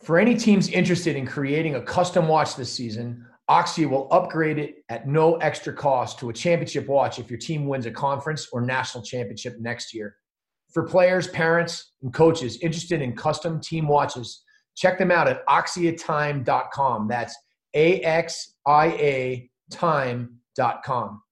For any teams interested in creating a custom watch this season, Axia will upgrade it at no extra cost to a championship watch if your team wins a conference or national championship next year. For players, parents, and coaches interested in custom team watches, check them out at axiatime.com. That's A X I A time.com.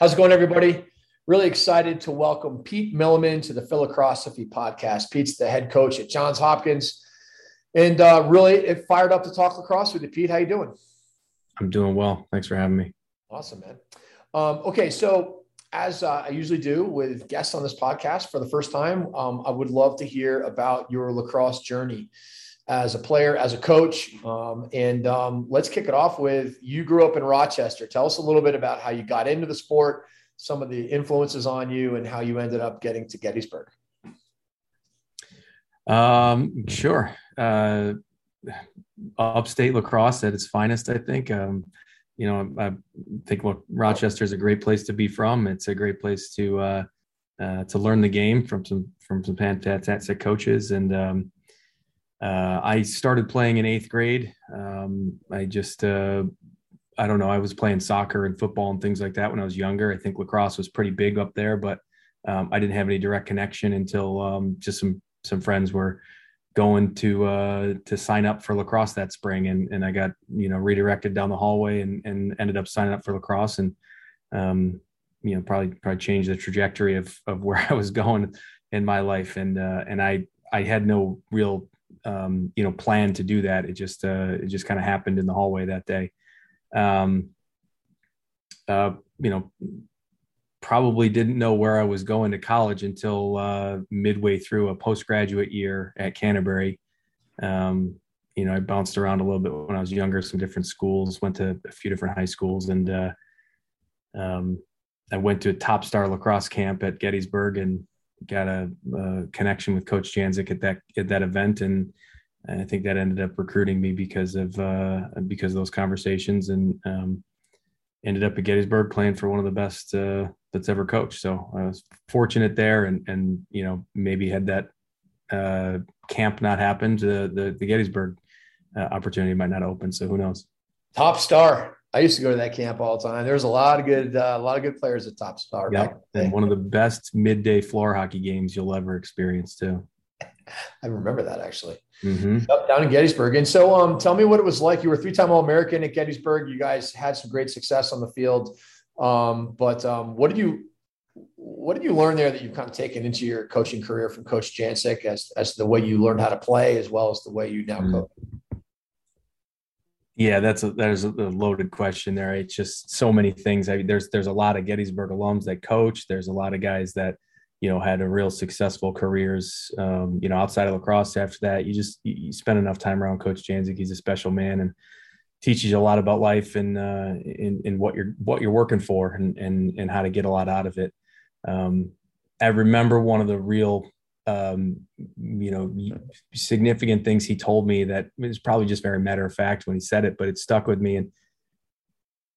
How's it going, everybody? Really excited to welcome Pete Milliman to the Philacrosseophy podcast. Pete's the head coach at Johns Hopkins, and uh, really it fired up to talk lacrosse with you. Pete, how you doing? I'm doing well. Thanks for having me. Awesome, man. Um, okay, so as uh, I usually do with guests on this podcast for the first time, um, I would love to hear about your lacrosse journey as a player, as a coach. Um, and um, let's kick it off with you grew up in Rochester. Tell us a little bit about how you got into the sport, some of the influences on you and how you ended up getting to Gettysburg. Um, sure. Uh, upstate lacrosse at its finest, I think. Um, you know, I, think look, Rochester is a great place to be from. It's a great place to uh, uh, to learn the game from some from some fantastic coaches. And um, uh, I started playing in eighth grade. Um, I just uh, I don't know. I was playing soccer and football and things like that when I was younger. I think lacrosse was pretty big up there, but um, I didn't have any direct connection until um, just some some friends were going to uh, to sign up for lacrosse that spring, and and I got you know redirected down the hallway and and ended up signing up for lacrosse, and um, you know probably probably changed the trajectory of of where I was going in my life, and uh, and I I had no real um, you know plan to do that. It just uh, it just kind of happened in the hallway that day um, uh, you know, probably didn't know where I was going to college until uh, midway through a postgraduate year at Canterbury. Um, you know, I bounced around a little bit when I was younger, some different schools, went to a few different high schools, and uh, um, I went to a top star lacrosse camp at Gettysburg and got a, a connection with Coach Janczyk at that at that event, and and I think that ended up recruiting me because of uh, because of those conversations, and um, ended up at Gettysburg playing for one of the best uh, that's ever coached. So I was fortunate there, and and you know maybe had that uh, camp not happened, uh, the the Gettysburg uh, opportunity might not open. So who knows? Top star. I used to go to that camp all the time. There was a lot of good, uh, a lot of good players at Top Star. Yeah, and one of the best midday floor hockey games you'll ever experience too. I remember that actually. Mm-hmm. down in Gettysburg. And so, um, tell me what it was like. You were three-time All-American at Gettysburg. You guys had some great success on the field. Um, but um, what did you what did you learn there that you've kind of taken into your coaching career from Coach Janczyk as as the way you learned how to play as well as the way you now mm-hmm. coach? Yeah, that's a there's a loaded question there. It's just so many things. I mean, there's there's a lot of Gettysburg alums that coach. There's a lot of guys that you know had a real successful careers um, you know outside of lacrosse after that you just you spend enough time around coach janczyk he's a special man and teaches you a lot about life and uh, in, in what you're what you're working for and and and how to get a lot out of it um, I remember one of the real, um, you know, significant things he told me that was probably just very matter of fact when he said it, but it stuck with me. And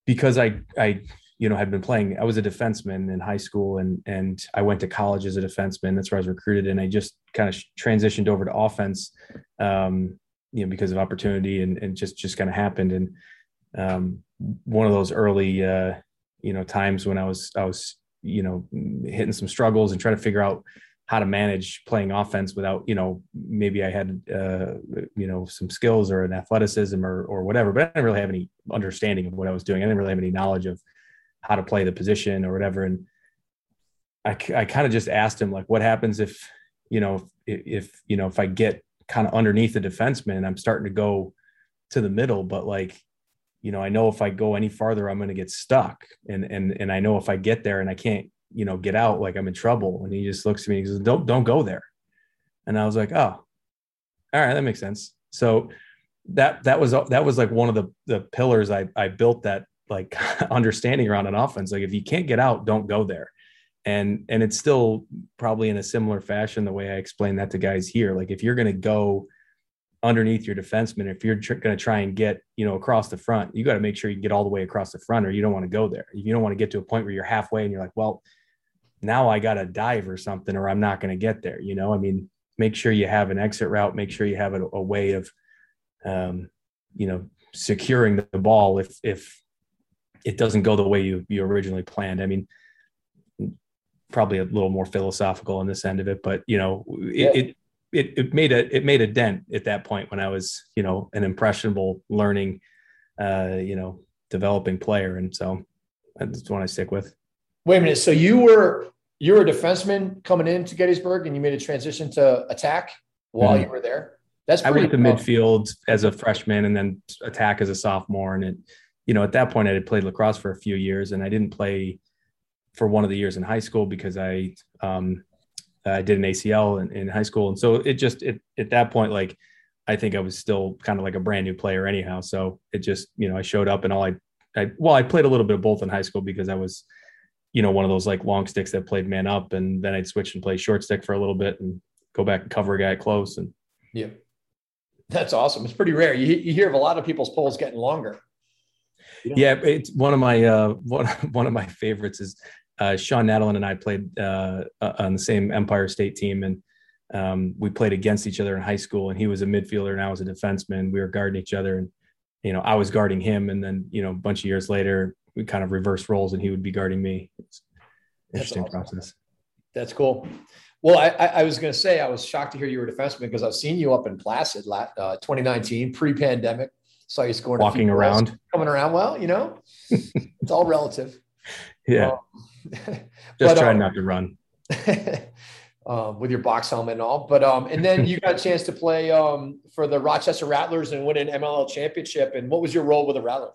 because I, I, you know, had been playing, I was a defenseman in high school and, and I went to college as a defenseman. That's where I was recruited. And I just kind of transitioned over to offense, um, you know, because of opportunity and, and just, just kind of happened. And, um, one of those early, uh, you know, times when I was, I was, you know, hitting some struggles and trying to figure out how to manage playing offense without, you know, maybe I had, uh, you know, some skills or an athleticism or, or whatever, but I didn't really have any understanding of what I was doing. I didn't really have any knowledge of how to play the position or whatever. And I, I kind of just asked him like, what happens if, you know, if, if you know, if I get kind of underneath the defenseman, I'm starting to go to the middle, but like, you know, I know if I go any farther, I'm going to get stuck. And, and, and I know if I get there and I can't, you know, get out, like I'm in trouble. And he just looks at me and says, don't, don't go there. And I was like, oh, all right, that makes sense. So that, that was, that was like one of the, the pillars I, I built that like understanding around an offense. Like if you can't get out, don't go there. And, and it's still probably in a similar fashion, the way I explain that to guys here. Like if you're going to go underneath your defenseman. If you're tr- going to try and get, you know, across the front, you got to make sure you get all the way across the front or you don't want to go there. You don't want to get to a point where you're halfway and you're like, well, now I got to dive or something, or I'm not going to get there. You know, I mean, make sure you have an exit route, make sure you have a, a way of, um, you know, securing the ball if, if it doesn't go the way you, you originally planned. I mean, probably a little more philosophical on this end of it, but you know, it, yeah. it it, it made a it made a dent at that point when I was you know an impressionable learning uh you know developing player and so that's the one I stick with. Wait a minute. So you were you were a defenseman coming into Gettysburg and you made a transition to attack while mm-hmm. you were there. That's I went to midfield as a freshman and then attack as a sophomore. And it, you know, at that point I had played lacrosse for a few years and I didn't play for one of the years in high school because I um, I did an ACL in, in high school, and so it just it, at that point, like I think I was still kind of like a brand new player anyhow. So it just you know I showed up and all I, I well I played a little bit of both in high school because I was you know one of those like long sticks that played man up, and then I'd switch and play short stick for a little bit and go back and cover a guy close and yeah. That's awesome. It's pretty rare. You, you hear of a lot of people's poles getting longer. Yeah, it's one of my uh, one one of my favorites is uh, Sean Nadalin and I played uh, uh, on the same Empire State team, and um, we played against each other in high school. And he was a midfielder, and I was a defenseman. We were guarding each other, and you know, I was guarding him. And then you know, a bunch of years later, we kind of reversed roles, and he would be guarding me. It's interesting awesome. process. That's cool. Well, I, I was going to say I was shocked to hear you were a defenseman because I've seen you up in Placid, uh, 2019, pre-pandemic. Saw you scoring, walking around, coming around. Well, you know, it's all relative. Yeah. Um, Just but, um, not to run. um, with your box helmet and all. But um, and then you got a chance to play um, for the Rochester Rattlers and win an MLL championship. And what was your role with the Rattlers?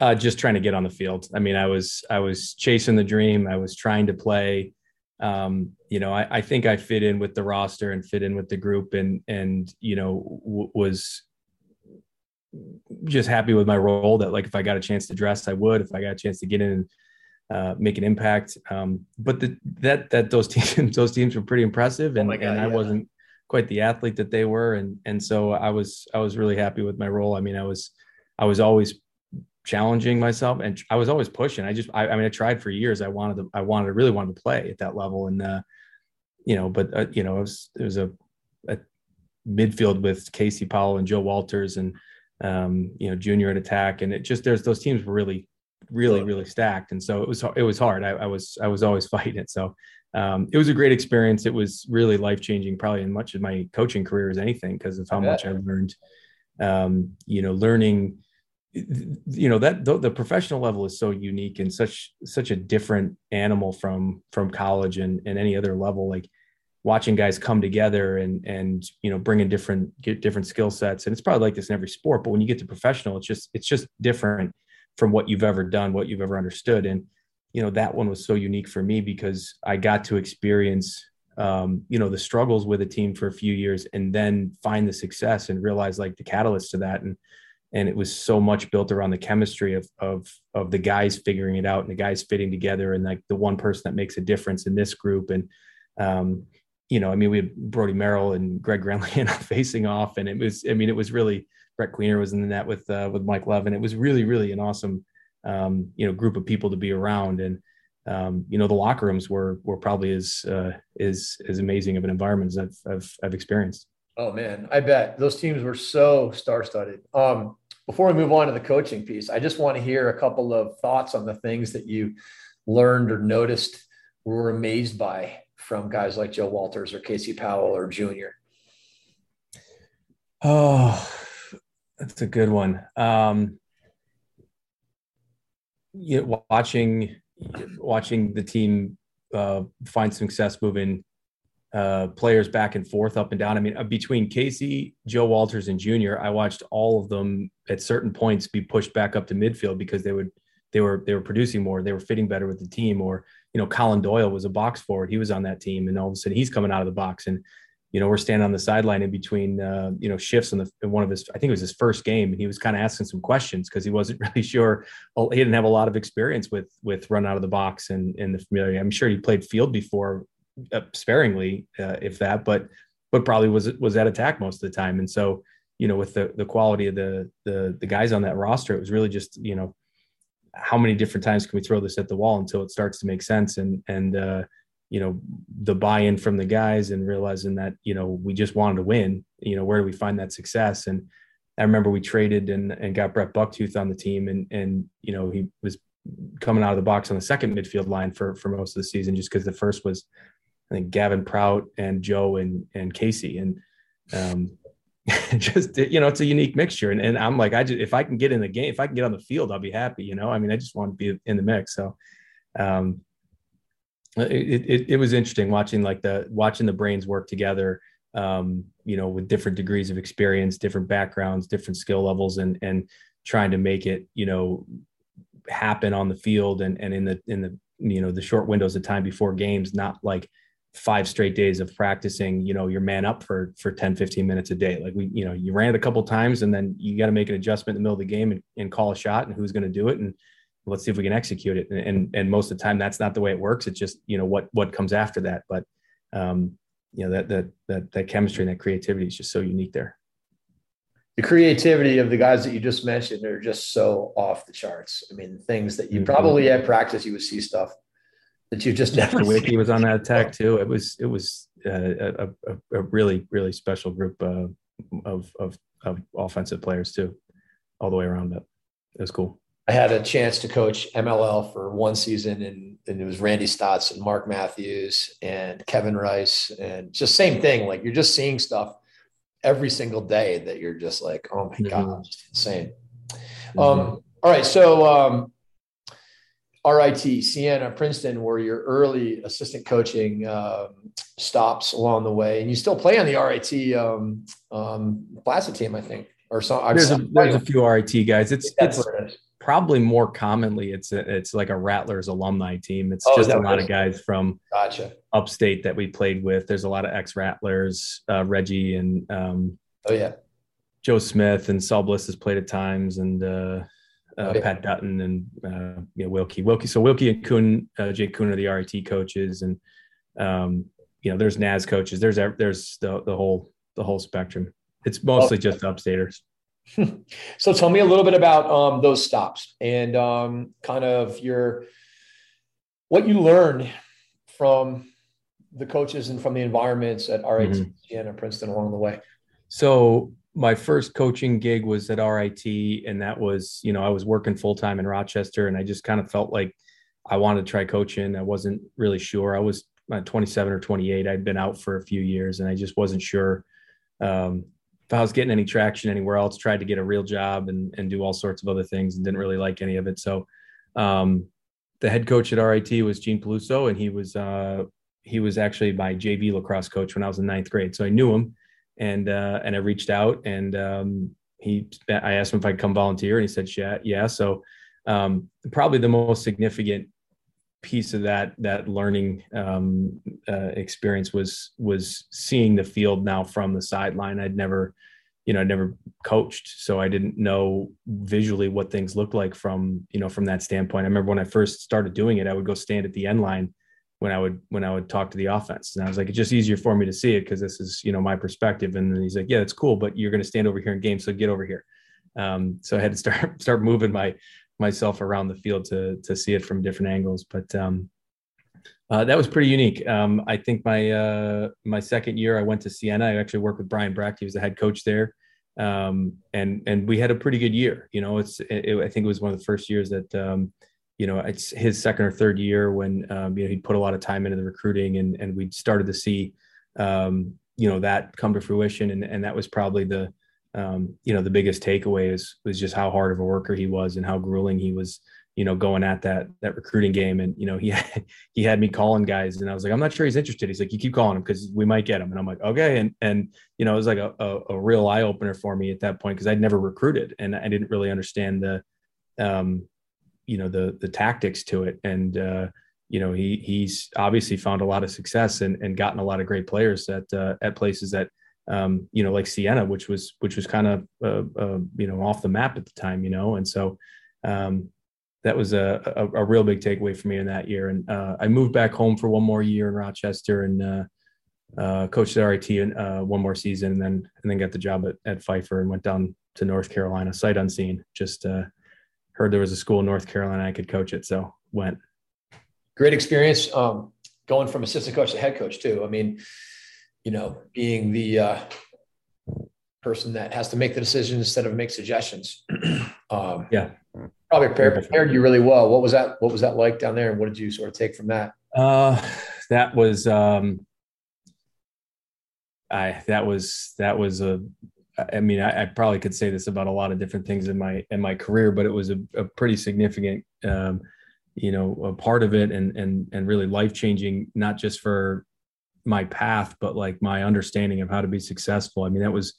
Uh, just trying to get on the field. I mean, I was I was chasing the dream. I was trying to play. Um, you know, I, I, think I fit in with the roster and fit in with the group, and and you know w- was just happy with my role. That like if I got a chance to dress, I would. If I got a chance to get in uh, make an impact. Um, but the, that that those teams those teams were pretty impressive, and, oh God, and I yeah. wasn't quite the athlete that they were, and and so I was I was really happy with my role. I mean, I was I was always challenging myself, and I was always pushing. I just I, I mean, I tried for years. I wanted to I wanted to really wanted to play at that level, and uh, you know, but uh, you know, it was it was a, a midfield with Casey Powell and Joe Walters and um, you know, junior at attack. And it just, there's those teams were really really really stacked and so it was it was hard i, I was i was always fighting it so um, it was a great experience it was really life changing probably in much of my coaching career as anything because of how much i learned um, you know learning you know that the, the, professional level is so unique and such such a different animal from from college and, and any other level like watching guys come together and and you know bring in different get different skill sets and it's probably like this in every sport but when you get to professional it's just it's just different from what you've ever done, what you've ever understood. And, you know, that one was so unique for me because I got to experience, um, you know, the struggles with a team for a few years and then find the success and realize like the catalyst to that. And, and it was so much built around the chemistry of of of the guys figuring it out and the guys fitting together and like the one person that makes a difference in this group and um, you know, I mean, we had Brody Merrill and Greg Granlund facing off, and it was, I mean, it was really Brett Queener was in the net with uh, with Mike Levin. It was really, really an awesome, um, you know, group of people to be around, and um, you know, the locker rooms were were probably as uh, as as amazing of an environment as I've I've, I've experienced. Oh man, I bet those teams were so star-studded. Um, before we move on to the coaching piece, I just want to hear a couple of thoughts on the things that you learned or noticed, were amazed by from guys like Joe Walters or Casey Powell or Junior? Oh, that's a good one. Um, watching watching the team uh, find success moving uh, players back and forth, up and down. I mean, uh, between Casey, Joe Walters, and Junior, I watched all of them at certain points be pushed back up to midfield because they would they were they were producing more, they were fitting better with the team, or you know, Colin Doyle was a box forward. He was on that team, and all of a sudden he's coming out of the box, and you know, we're standing on the sideline in between, uh, you know, shifts in the in one of his, I think it was his first game, and he was kind of asking some questions because he wasn't really sure. He didn't have a lot of experience with with run out of the box and and the familiar. I'm sure he played field before, uh, sparingly, uh, if that, but but probably was was at attack most of the time. And so, you know, with the the quality of the the the guys on that roster, it was really just you know how many different times can we throw this at the wall until it starts to make sense? And and uh, you know the buy-in from the guys and realizing that you know we just wanted to win you know where do we find that success? And i remember we traded and and got brett bucktooth on the team and and you know he was coming out of the box on the second midfield line for for most of the season just because the first was i think gavin prout and joe and and casey. And um just you know it's a unique mixture. And, and i'm like i just if i can get in the game if i can get on the field i'll be happy you know? I mean i just want to be in the mix. So um it, it, it was interesting watching like the watching the brains work together um you know with different degrees of experience different backgrounds different skill levels and and trying to make it you know happen on the field and and in the in the you know the short windows of time before games not like five straight days of practicing you know your man up for for 10 15 minutes a day. Like we you know you ran it a couple times and then you got to make an adjustment in the middle of the game and, and call a shot and who's going to do it and let's see if we can execute it. And, and, and most of the time that's not the way it works. It's just you know what what comes after that. But um you know that that that that chemistry and that creativity is just so unique there. The creativity of the guys that you just mentioned are just so off the charts. I mean things that you mm-hmm. probably at practice you would see stuff that you just never. Wiki was on that attack too. It was it was uh, a, a, really really special group uh, of of of offensive players too, all the way around. But it was cool. I had a chance to coach MLL for one season, and, and it was Randy Staats and Mark Matthews and Kevin Rice, and just same thing. Like you're just seeing stuff every single day that you're just like, oh my mm-hmm. god, insane. Mm-hmm. Um, all right, so um, RIT, Siena, Princeton were your early assistant coaching um, stops along the way, and you still play on the RIT um, um, Placid team, I think, or so. There's, a, there's a few RIT guys. It's it's it probably more commonly it's a, it's like a Rattlers alumni team. It's oh, just a lot of guys from gotcha. upstate that we played with. There's a lot of ex Rattlers, uh, Reggie and um, oh yeah, Joe Smith and Saul Bliss has played at times, and uh, uh. Pat Dutton and uh, you know Wilkie. Wilkie. So Wilkie and Coon, uh, Jake Coon are the RIT coaches, and um, you know there's NAS coaches. There's there's the, the whole the whole spectrum. It's mostly just upstaters. so tell me a little bit about um, those stops and um, kind of your what you learned from the coaches and from the environments at RIT mm-hmm. and Princeton along the way. So my first coaching gig was at RIT, and that was, you know, I was working full time in Rochester, and I just kind of felt like I wanted to try coaching. I wasn't really sure. I was 27 or 28. I'd been out for a few years, and I just wasn't sure um, if I was getting any traction anywhere else. Tried to get a real job and and do all sorts of other things, and didn't really like any of it. So, um, the head coach at RIT was Gene Peluso, and he was uh, he was actually my JV lacrosse coach when I was in ninth grade. So I knew him and uh, and I reached out and um, he I asked him if I'd come volunteer and he said yeah yeah so um, probably the most significant piece of that that learning um, uh, experience was was seeing the field now from the sideline I'd never you know, I'd never coached, so I didn't know visually what things looked like from, you know, from that standpoint. I remember when I first started doing it, I would go stand at the end line when I would when I would talk to the offense, and I was like, it's just easier for me to see it because this is, you know, my perspective. And then he's like, yeah, it's cool, but you're going to stand over here in game, so get over here. Um, so I had to start start moving my myself around the field to to see it from different angles. But um, uh, that was pretty unique. Um, I think my uh, my second year, I went to Siena. I actually worked with Brian Brecht. He was the head coach there, um, and and we had a pretty good year. You know, it's it, I think it was one of the first years that um, you know it's his second or third year when um, you know he'd put a lot of time into the recruiting, and and we started to see um, you know that come to fruition, and and that was probably the um, you know the biggest takeaway is was just how hard of a worker he was and how grueling he was you know, going at that that recruiting game. And you know, he had, he had me calling guys, and I was like, I'm not sure he's interested. He's like, you keep calling him because we might get him. And I'm like, okay. And and you know, it was like a, a, a real eye opener for me at that point because I'd never recruited and I didn't really understand the, um, you know, the the tactics to it. And uh, you know, he he's obviously found a lot of success and and gotten a lot of great players at uh, at places that. Um, you know, like Siena, which was which was kind of uh, uh, you know off the map at the time, you know, and so um, that was a, a, a, real big takeaway for me in that year. And uh, I moved back home for one more year in Rochester and uh, coached at RIT uh, one more season, and then and then got the job at, at Pfeiffer and went down to North Carolina, sight unseen. Just heard there was a school in North Carolina I could coach it, so went. Great experience, um, going from assistant coach to head coach too. I mean, you know, being the uh, person that has to make the decision instead of make suggestions. um, yeah, probably prepared, prepared you really well. What was that? What was that like down there, and what did you sort of take from that? Uh, that was um, I that was that was a. I mean, I, I, probably could say this about a lot of different things in my in my career, but it was a, a pretty significant, um, you know, a part of it, and and and really life changing, not just for my path, but like my understanding of how to be successful. I mean, that was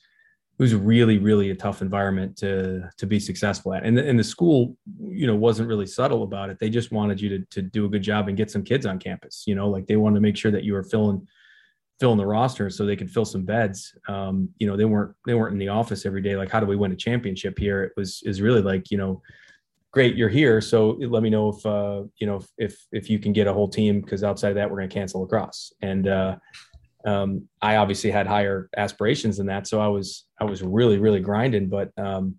it was really really a tough environment to to be successful at and the, and the school you know wasn't really subtle about it they just wanted you to, to do a good job and get some kids on campus you know like they wanted to make sure that you were filling filling the roster so they could fill some beds. Um, you know they weren't they weren't in the office every day. Like how do we win a championship here? It was is really like you know great you're here. So let me know if uh you know if if you can get a whole team because outside of that we're going to cancel lacrosse. And uh um, I obviously had higher aspirations than that. So I was, I was really, really grinding, but, um,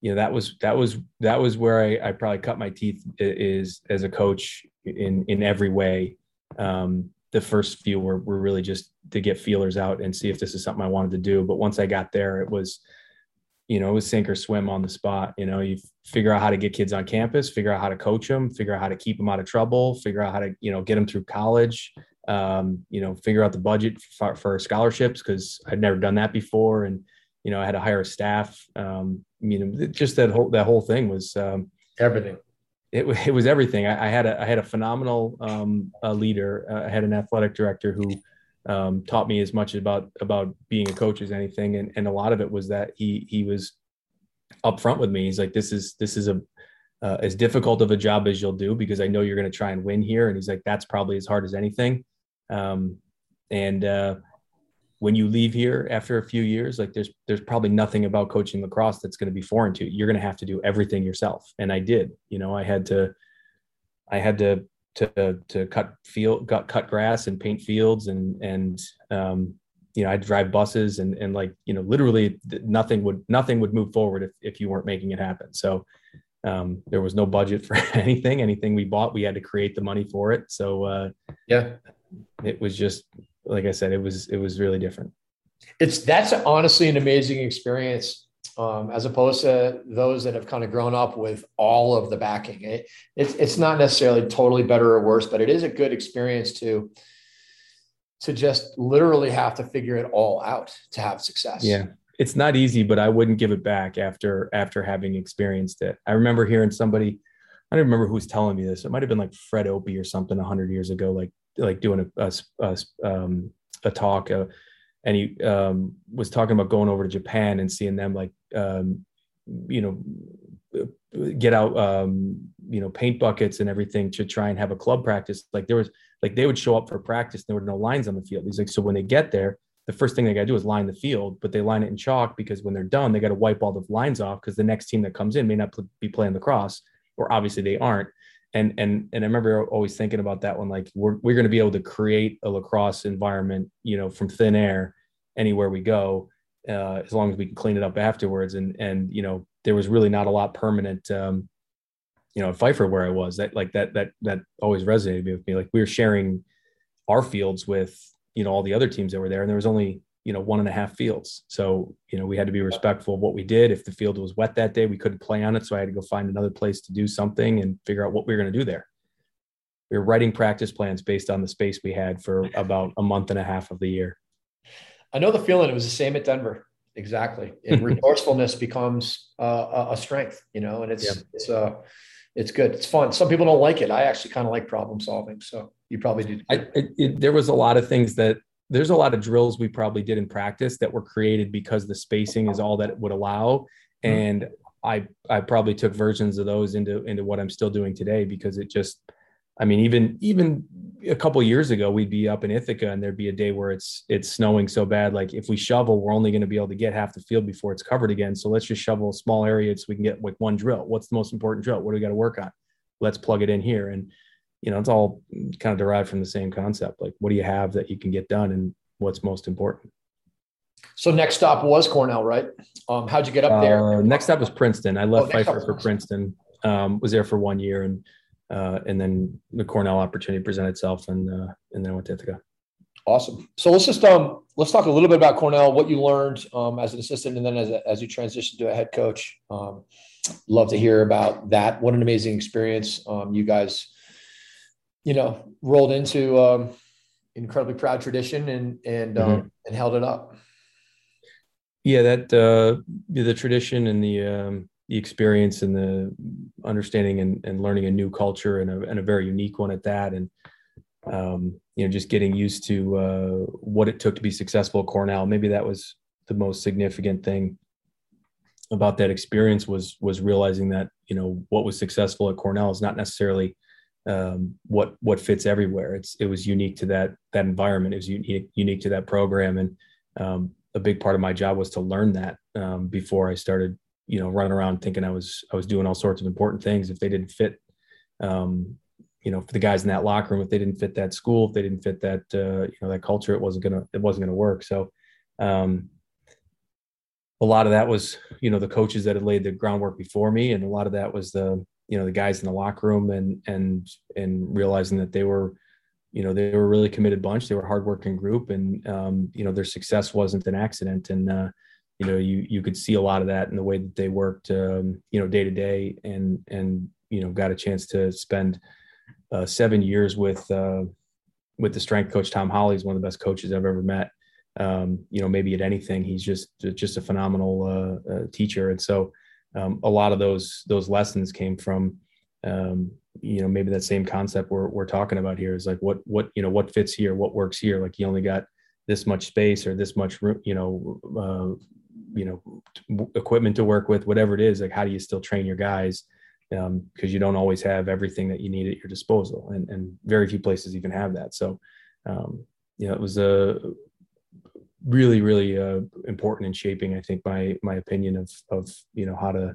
you know, that was, that was, that was where I, I probably cut my teeth is as a coach in, in every way. Um, the first few were, were really just to get feelers out and see if this is something I wanted to do. But once I got there, it was, you know, it was sink or swim on the spot. You know, you figure out how to get kids on campus, figure out how to coach them, figure out how to keep them out of trouble, figure out how to, you know, get them through college, um, you know, figure out the budget for, for scholarships because I'd never done that before, and you know, I had to hire a staff. Um, you know, just that whole that whole thing was um, everything. It, it was everything. I, I, had a I had a phenomenal um, a leader. Uh, I had an athletic director who um, taught me as much about about being a coach as anything, and and a lot of it was that he he was upfront with me. He's like, this is this is a uh, as difficult of a job as you'll do because I know you're going to try and win here. And he's like, that's probably as hard as anything. Um, and uh, when you leave here after a few years, like there's there's probably nothing about coaching lacrosse that's going to be foreign to you. You're going to have to do everything yourself, and I did. You know, I had to, I had to to to cut field, cut cut grass and paint fields, and and um, you know I'd drive buses, and and like you know literally nothing would nothing would move forward if if you weren't making it happen. So um, there was no budget for anything. Anything we bought, we had to create the money for it. So uh, yeah, it was just like I said, it was it was really different. It's that's honestly an amazing experience, um, as opposed to those that have kind of grown up with all of the backing. It, it's it's not necessarily totally better or worse, but it is a good experience to to just literally have to figure it all out to have success. Yeah, it's not easy, but I wouldn't give it back after after having experienced it. I remember hearing somebody, I don't remember who was telling me this. It might have been like Fred Opie or something hundred years ago, like like doing a a, a, um, a talk, uh, and he um, was talking about going over to Japan and seeing them like um, you know get out um, you know paint buckets and everything to try and have a club practice. Like there was like they would show up for practice, and there were no lines on the field. He's like, so when they get there, the first thing they got to do is line the field, but they line it in chalk because when they're done, they got to wipe all the lines off because the next team that comes in may not be playing lacrosse, or obviously they aren't. And and and I remember always thinking about that one, like we're we're going to be able to create a lacrosse environment, you know, from thin air anywhere we go, uh, as long as we can clean it up afterwards. And and you know, there was really not a lot permanent. Um, you know, at Pfeiffer where I was, that like that that that always resonated with me. Like we were sharing our fields with you know all the other teams that were there and there was only you know one and a half fields. So you know we had to be respectful of what we did. If the field was wet that day we couldn't play on it so i had to go find another place to do something and figure out what we were going to do there. We were writing practice plans based on the space we had for about a month and a half of the year. I know the feeling it was the same at denver. Exactly. And resourcefulness becomes uh, a strength you know and it's yeah. it's uh it's good. It's fun. Some people don't like it. I actually kind of like problem solving so you probably did. I, it, it, there was a lot of things that there's a lot of drills we probably did in practice that were created because the spacing is all that it would allow, mm-hmm. and I I probably took versions of those into into what I'm still doing today because it just I mean even even a couple years ago we'd be up in Ithaca and there'd be a day where it's it's snowing so bad. Like if we shovel we're only going to be able to get half the field before it's covered again. So let's just shovel a small area so we can get like one drill. What's the most important drill? What do we got to work on? Let's plug it in here. And you know, it's all kind of derived from the same concept. Like, what do you have that you can get done, and what's most important? So next stop was Cornell, right? Um, how'd you get up there? Uh, next stop was Princeton. I left oh, Pfeiffer for Princeton. Um, was there for one year, and uh, and then the Cornell opportunity presented itself, and uh, and then I went to Ithaca. Awesome. So let's just um let's talk a little bit about Cornell, what you learned um, as an assistant, and then as a, as you transitioned to a head coach. Um, love to hear about that. What an amazing experience um, you guys you know, rolled into um, incredibly proud tradition and and um, mm-hmm. and held it up. Yeah, that uh, the tradition and the um, the experience and the understanding and, and learning a new culture and a, and a very unique one at that, and um, you know, just getting used to uh, what it took to be successful at Cornell. Maybe that was the most significant thing about that experience was was realizing that you know what was successful at Cornell is not necessarily um, what what fits everywhere. It's it was unique to that that environment. It was unique unique to that program, and um, a big part of my job was to learn that um, before I started, you know, running around thinking I was I was doing all sorts of important things. If they didn't fit, um, you know, for the guys in that locker room, if they didn't fit that school, if they didn't fit that uh, you know that culture, it wasn't gonna it wasn't gonna work. So. Um, a lot of that was, you know, the coaches that had laid the groundwork before me, and a lot of that was the you know the guys in the locker room and and and realizing that they were you know they were a really committed bunch. They were a hardworking group and um, you know their success wasn't an accident. And uh, you know you you could see a lot of that in the way that they worked um, you know day to day and and you know got a chance to spend uh, seven years with uh, with the strength coach Tom Howley is one of the best coaches I've ever met. Um, you know maybe at anything he's just just a phenomenal uh, uh, teacher. And so um, a lot of those those lessons came from um, you know maybe that same concept we're, we're talking about here is like what what you know what fits here what works here. Like you only got this much space or this much room you know uh, you know equipment to work with whatever it is like how do you still train your guys? Because um, you don't always have everything that you need at your disposal and, and very few places even have that. So um, you know it was a really really uh, important in shaping i think my my opinion of of you know how to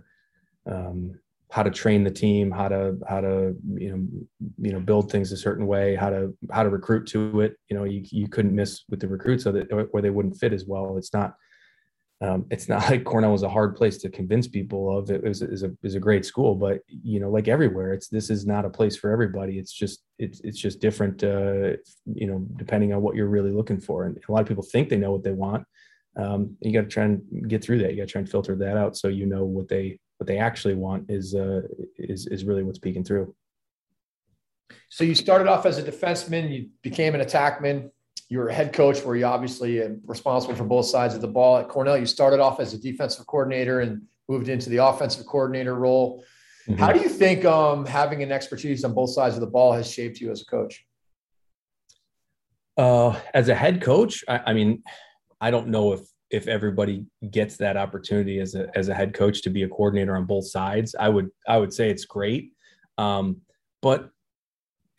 um, how to train the team how to how to you know you know build things a certain way how to how to recruit to it. You know you, you couldn't miss with the recruits so that where they wouldn't fit as well. It's not um, it's not like Cornell was a hard place to convince people of. It was, is a is a great school, but you know, like everywhere, it's this is not a place for everybody. It's just it's it's just different. Uh, you know, depending on what you're really looking for, and a lot of people think they know what they want. Um, you got to try and get through that. You got to try and filter that out so you know what they what they actually want is uh, is is really what's peeking through. So you started off as a defenseman, you became an attackman you were a head coach where you obviously responsible for both sides of the ball at Cornell. You started off as a defensive coordinator and moved into the offensive coordinator role. Mm-hmm. How do you think um, having an expertise on both sides of the ball has shaped you as a coach? Uh, as a head coach, I, I, mean, I don't know if if everybody gets that opportunity as a as a head coach to be a coordinator on both sides. I would I would say it's great, um, but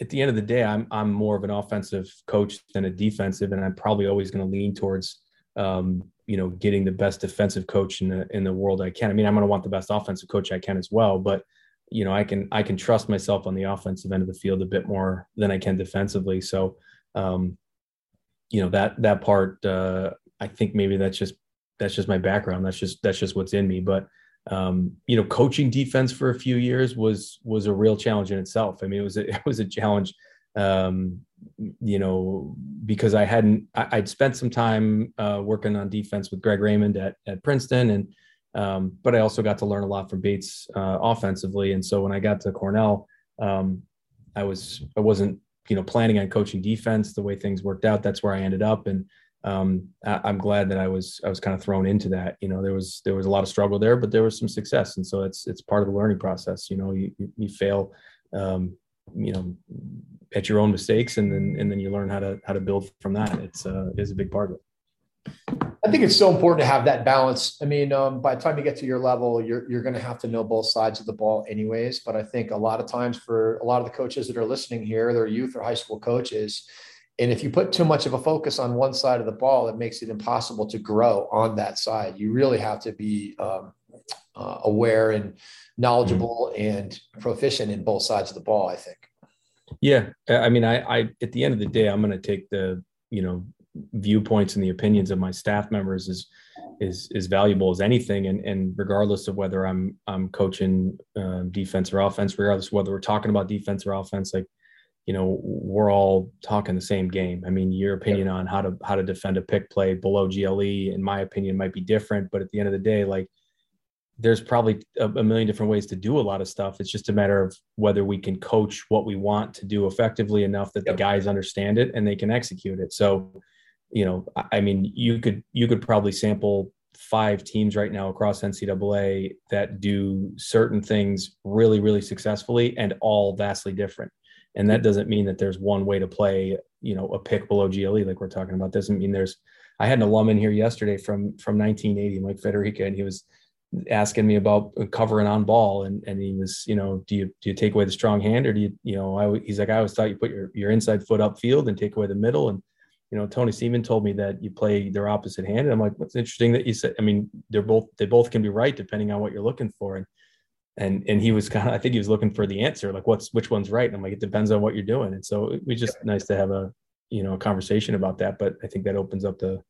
at the end of the day, I'm I'm more of an offensive coach than a defensive, and I'm probably always going to lean towards um, you know getting the best defensive coach in the in the world I can. I mean, I'm going to want the best offensive coach I can as well, but you know, I can I can trust myself on the offensive end of the field a bit more than I can defensively. So, um, you know that that part, uh, I think maybe that's just that's just my background. That's just that's just what's in me. But um, you know, coaching defense for a few years was was a real challenge in itself. I mean, it was a, it was a challenge, um, you know, because I hadn't I, would spent some time uh, working on defense with Greg Raymond at at Princeton, and um, but I also got to learn a lot from Bates uh, offensively. And so when I got to Cornell, um, I was I wasn't you know planning on coaching defense the way things worked out. That's where I ended up, and um, I, am glad that I was I was kind of thrown into that. You know, there was there was a lot of struggle there, but there was some success, and so it's it's part of the learning process. You know, you you fail, um, you know, at your own mistakes, and then and then you learn how to how to build from that. It's uh, is a big part of it. I think it's so important to have that balance. I mean, um, by the time you get to your level, you're you're going to have to know both sides of the ball, anyways. But I think a lot of times for a lot of the coaches that are listening here, they're youth or high school coaches, and if you put too much of a focus on one side of the ball, it makes it impossible to grow on that side. You really have to be um, uh, aware and knowledgeable mm-hmm. and proficient in both sides of the ball. I think. Yeah, I mean, I, I at the end of the day, I'm going to take the you know viewpoints and the opinions of my staff members is is is valuable as anything and and regardless of whether i'm i'm coaching uh, defense or offense regardless of whether we're talking about defense or offense like you know we're all talking the same game i mean your opinion yeah. on how to how to defend a pick play below gle in my opinion might be different but at the end of the day like there's probably a, a, million different ways to do a lot of stuff. It's just a matter of whether we can coach what we want to do effectively enough that yep. the guys understand it and they can execute it. So, you know, I mean, you could you could probably sample five teams right now across NCAA that do certain things really, really successfully and all vastly different. And that doesn't mean that there's one way to play, you know, a pick below GLE like we're talking about. Doesn't mean there's. I had an alum in here yesterday from from 1980, Mike Federica, and he was asking me about covering on ball, and and he was, you know, do you do you take away the strong hand or do you, you know, I, he's like, I always thought you put your your inside foot upfield and take away the middle and you know, Tony Seaman told me that you play their opposite hand. And I'm like, what's interesting that you said, I mean, they're both, they both can be right depending on what you're looking for. And, and, and he was kind of, I think he was looking for the answer, like what's, which one's right. And I'm like, it depends on what you're doing. And so it was just yeah. nice to have a, you know, a conversation about that. But I think that opens up the,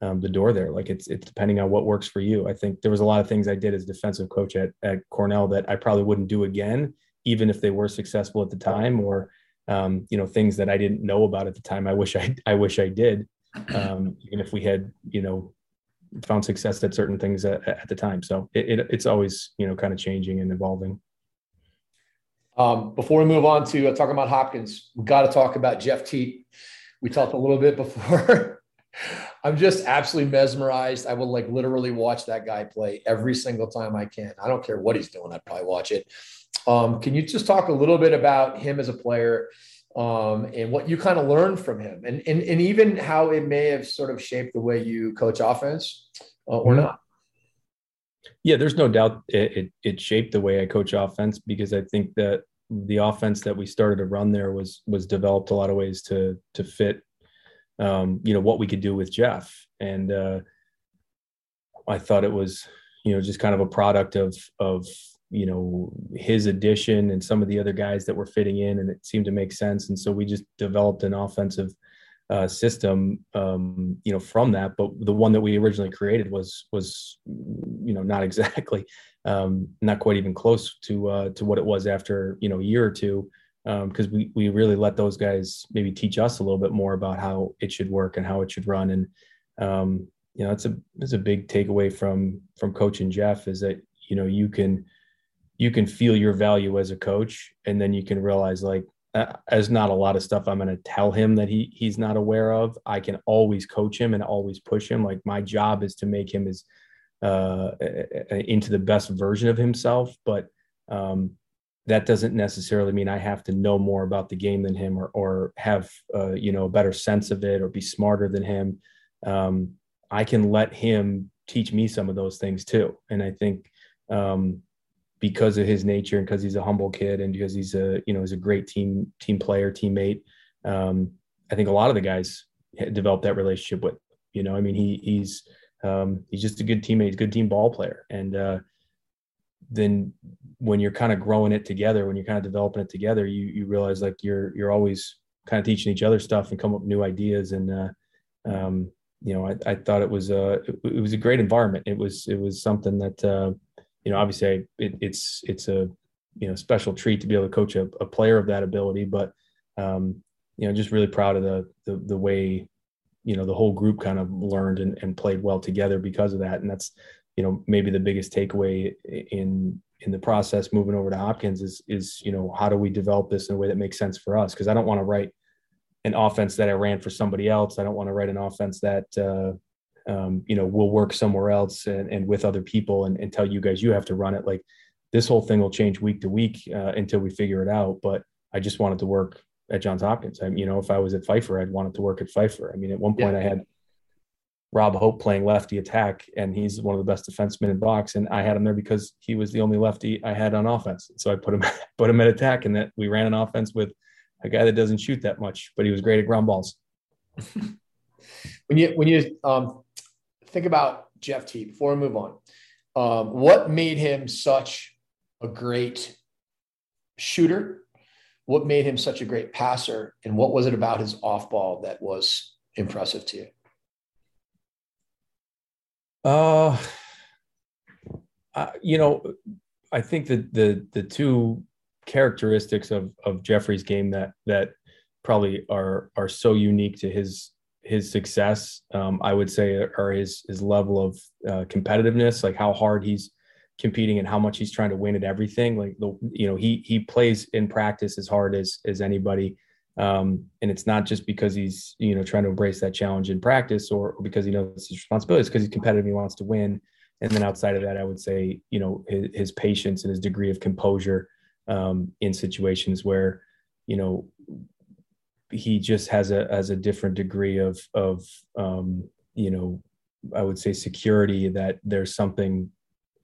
um, the door there. Like it's, it's depending on what works for you. I think there was a lot of things I did as defensive coach at, at Cornell that I probably wouldn't do again, even if they were successful at the time or, um, you know things that I didn't know about at the time. I wish I I wish I did, um, even if we had you know found success at certain things at, at the time. So it, it, it's always you know kind of changing and evolving. Um, before we move on to uh, talking about Hopkins, we got to talk about Jeff Teat. We talked a little bit before. I'm just absolutely mesmerized. I will like literally watch that guy play every single time I can. I don't care what he's doing. I'd probably watch it. Um, can you just talk a little bit about him as a player um, and what you kind of learned from him and, and, and even how it may have sort of shaped the way you coach offense uh, or mm-hmm. not? Yeah, there's no doubt it, it, it shaped the way I coach offense because I think that the offense that we started to run there was was developed a lot of ways to to fit um, you know what we could do with Jeff and uh, I thought it was you know just kind of a product of of you know his addition and some of the other guys that were fitting in and it seemed to make sense. And so we just developed an offensive uh, system um, you know from that. But the one that we originally created was was you know not exactly um, not quite even close to uh, to what it was after you know a year or two because um, we we really let those guys maybe teach us a little bit more about how it should work and how it should run. And um, you know it's a it's a big takeaway from from coach and Jeff is that you know you can you can feel your value as a coach and then you can realize like uh, there's not a lot of stuff i'm going to tell him that he he's not aware of. I can always coach him and always push him. Like my job is to make him as uh, into the best version of himself but um, that doesn't necessarily mean i have to know more about the game than him or, or have uh, you know a better sense of it or be smarter than him. Um, i can let him teach me some of those things too. And i think um, because of his nature and because he's a humble kid and because he's a you know he's a great team team player teammate. Um, I think a lot of the guys developed that relationship with. You know, I mean, he he's um, he's just a good teammate, he's a good team ball player, and uh, then when you're kind of growing it together, when you're kind of developing it together, you you realize like you're you're always kind of teaching each other stuff and come up with new ideas and uh, um, you know I, I thought it was a it, it, was a great environment it was it was something that uh, you know obviously it, it's it's a you know special treat to be able to coach a, a player of that ability but um, you know just really proud of the, the the way you know the whole group kind of learned and, and played well together because of that and that's you know maybe the biggest takeaway in in the process moving over to Hopkins is is you know how do we develop this in a way that makes sense for us because I don't want to write an offense that I ran for somebody else. I don't want to write an offense that uh, um, you know we'll work somewhere else and, and with other people and, and, tell you guys you have to run it. Like this whole thing will change week to week uh, until we figure it out. But I just wanted to work at Johns Hopkins. I, you know, if I was at Pfeiffer, I'd wanted to work at Pfeiffer. I mean, at one point yeah. I had Rob Hope playing lefty attack, and he's one of the best defensemen in box. And I had him there because he was the only lefty I had on offense. So I put him put him at attack, and that we ran an offense with a guy that doesn't shoot that much, but he was great at ground balls. when you when you um, think about Jeff Teat, before we move on, um, what made him such a great shooter? What made him such a great passer? And what was it about his off ball that was impressive to you? Uh, uh, you know, I think that the the two characteristics of of Jeffrey's game that that probably are are so unique to his his success. Um, I would say or his his level of uh, competitiveness, like how hard he's competing and how much he's trying to win at everything. Like the you know he he plays in practice as hard as as anybody. Um, and it's not just because he's you know trying to embrace that challenge in practice or, or because he knows his responsibility. It's because he's competitive. He wants to win. And then outside of that, I would say you know his, his patience and his degree of composure um, in situations where you know he just has a has a different degree of of um, you know I would say security that there's something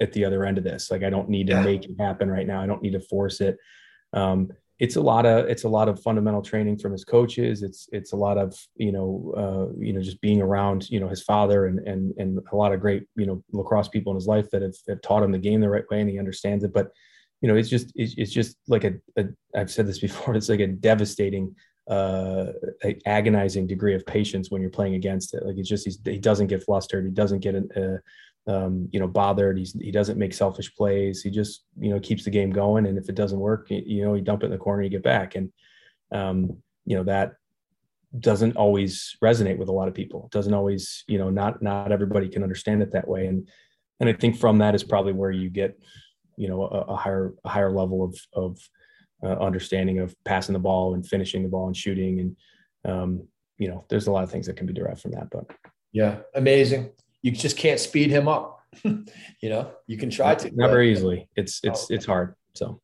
at the other end of this. Like I don't need to yeah. make it happen right now. I don't need to force it. Um, it's a lot of it's a lot of fundamental training from his coaches. It's it's a lot of you know uh, you know just being around you know his father and and and a lot of great you know lacrosse people in his life that have, have taught him the game the right way and he understands it. But you know, it's just it's, it's just like a, a I've said this before. It's like a devastating, uh, agonizing degree of patience when you're playing against it. Like it's just he doesn't get flustered. He doesn't get uh, um, you know bothered. He's he doesn't make selfish plays. He just you know keeps the game going. And if it doesn't work, you know, you dump it in the corner, you get back. And um, you know that doesn't always resonate with a lot of people. It doesn't always you know not not everybody can understand it that way. And and I think from that is probably where you get you know a, a higher a higher level of of uh, understanding of passing the ball and finishing the ball and shooting. And um, you know there's a lot of things that can be derived from that but. Yeah amazing. You just can't speed him up. You know you can try to not very easily. It's it's oh, it's hard so.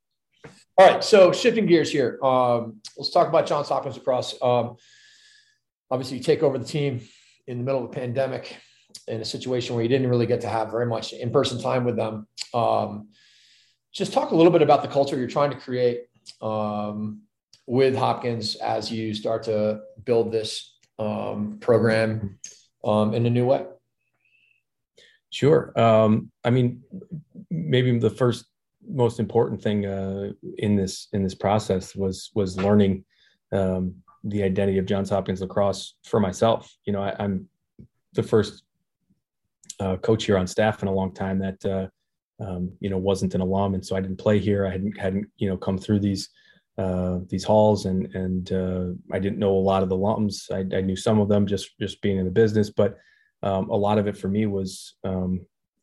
All right so shifting gears here um, let's talk about john Hopkins lacrosse um, obviously you take over the team in the middle of a pandemic in a situation where you didn't really get to have very much in-person time with them. Um, just talk a little bit about the culture you're trying to create um, with Hopkins as you start to build this um, program um, in a new way. Sure. Um, I mean, maybe the first most important thing uh, in this in this process was was learning um, the identity of Johns Hopkins lacrosse for myself. You know, I, am the first uh, coach here on staff in a long time that uh, um, you know, wasn't an alum, and so I didn't play here. I hadn't hadn't you know come through these uh, these halls, and and uh, I didn't know a lot of the alums. I, I, knew some of them just just being in the business, but um, a lot of it for me was um,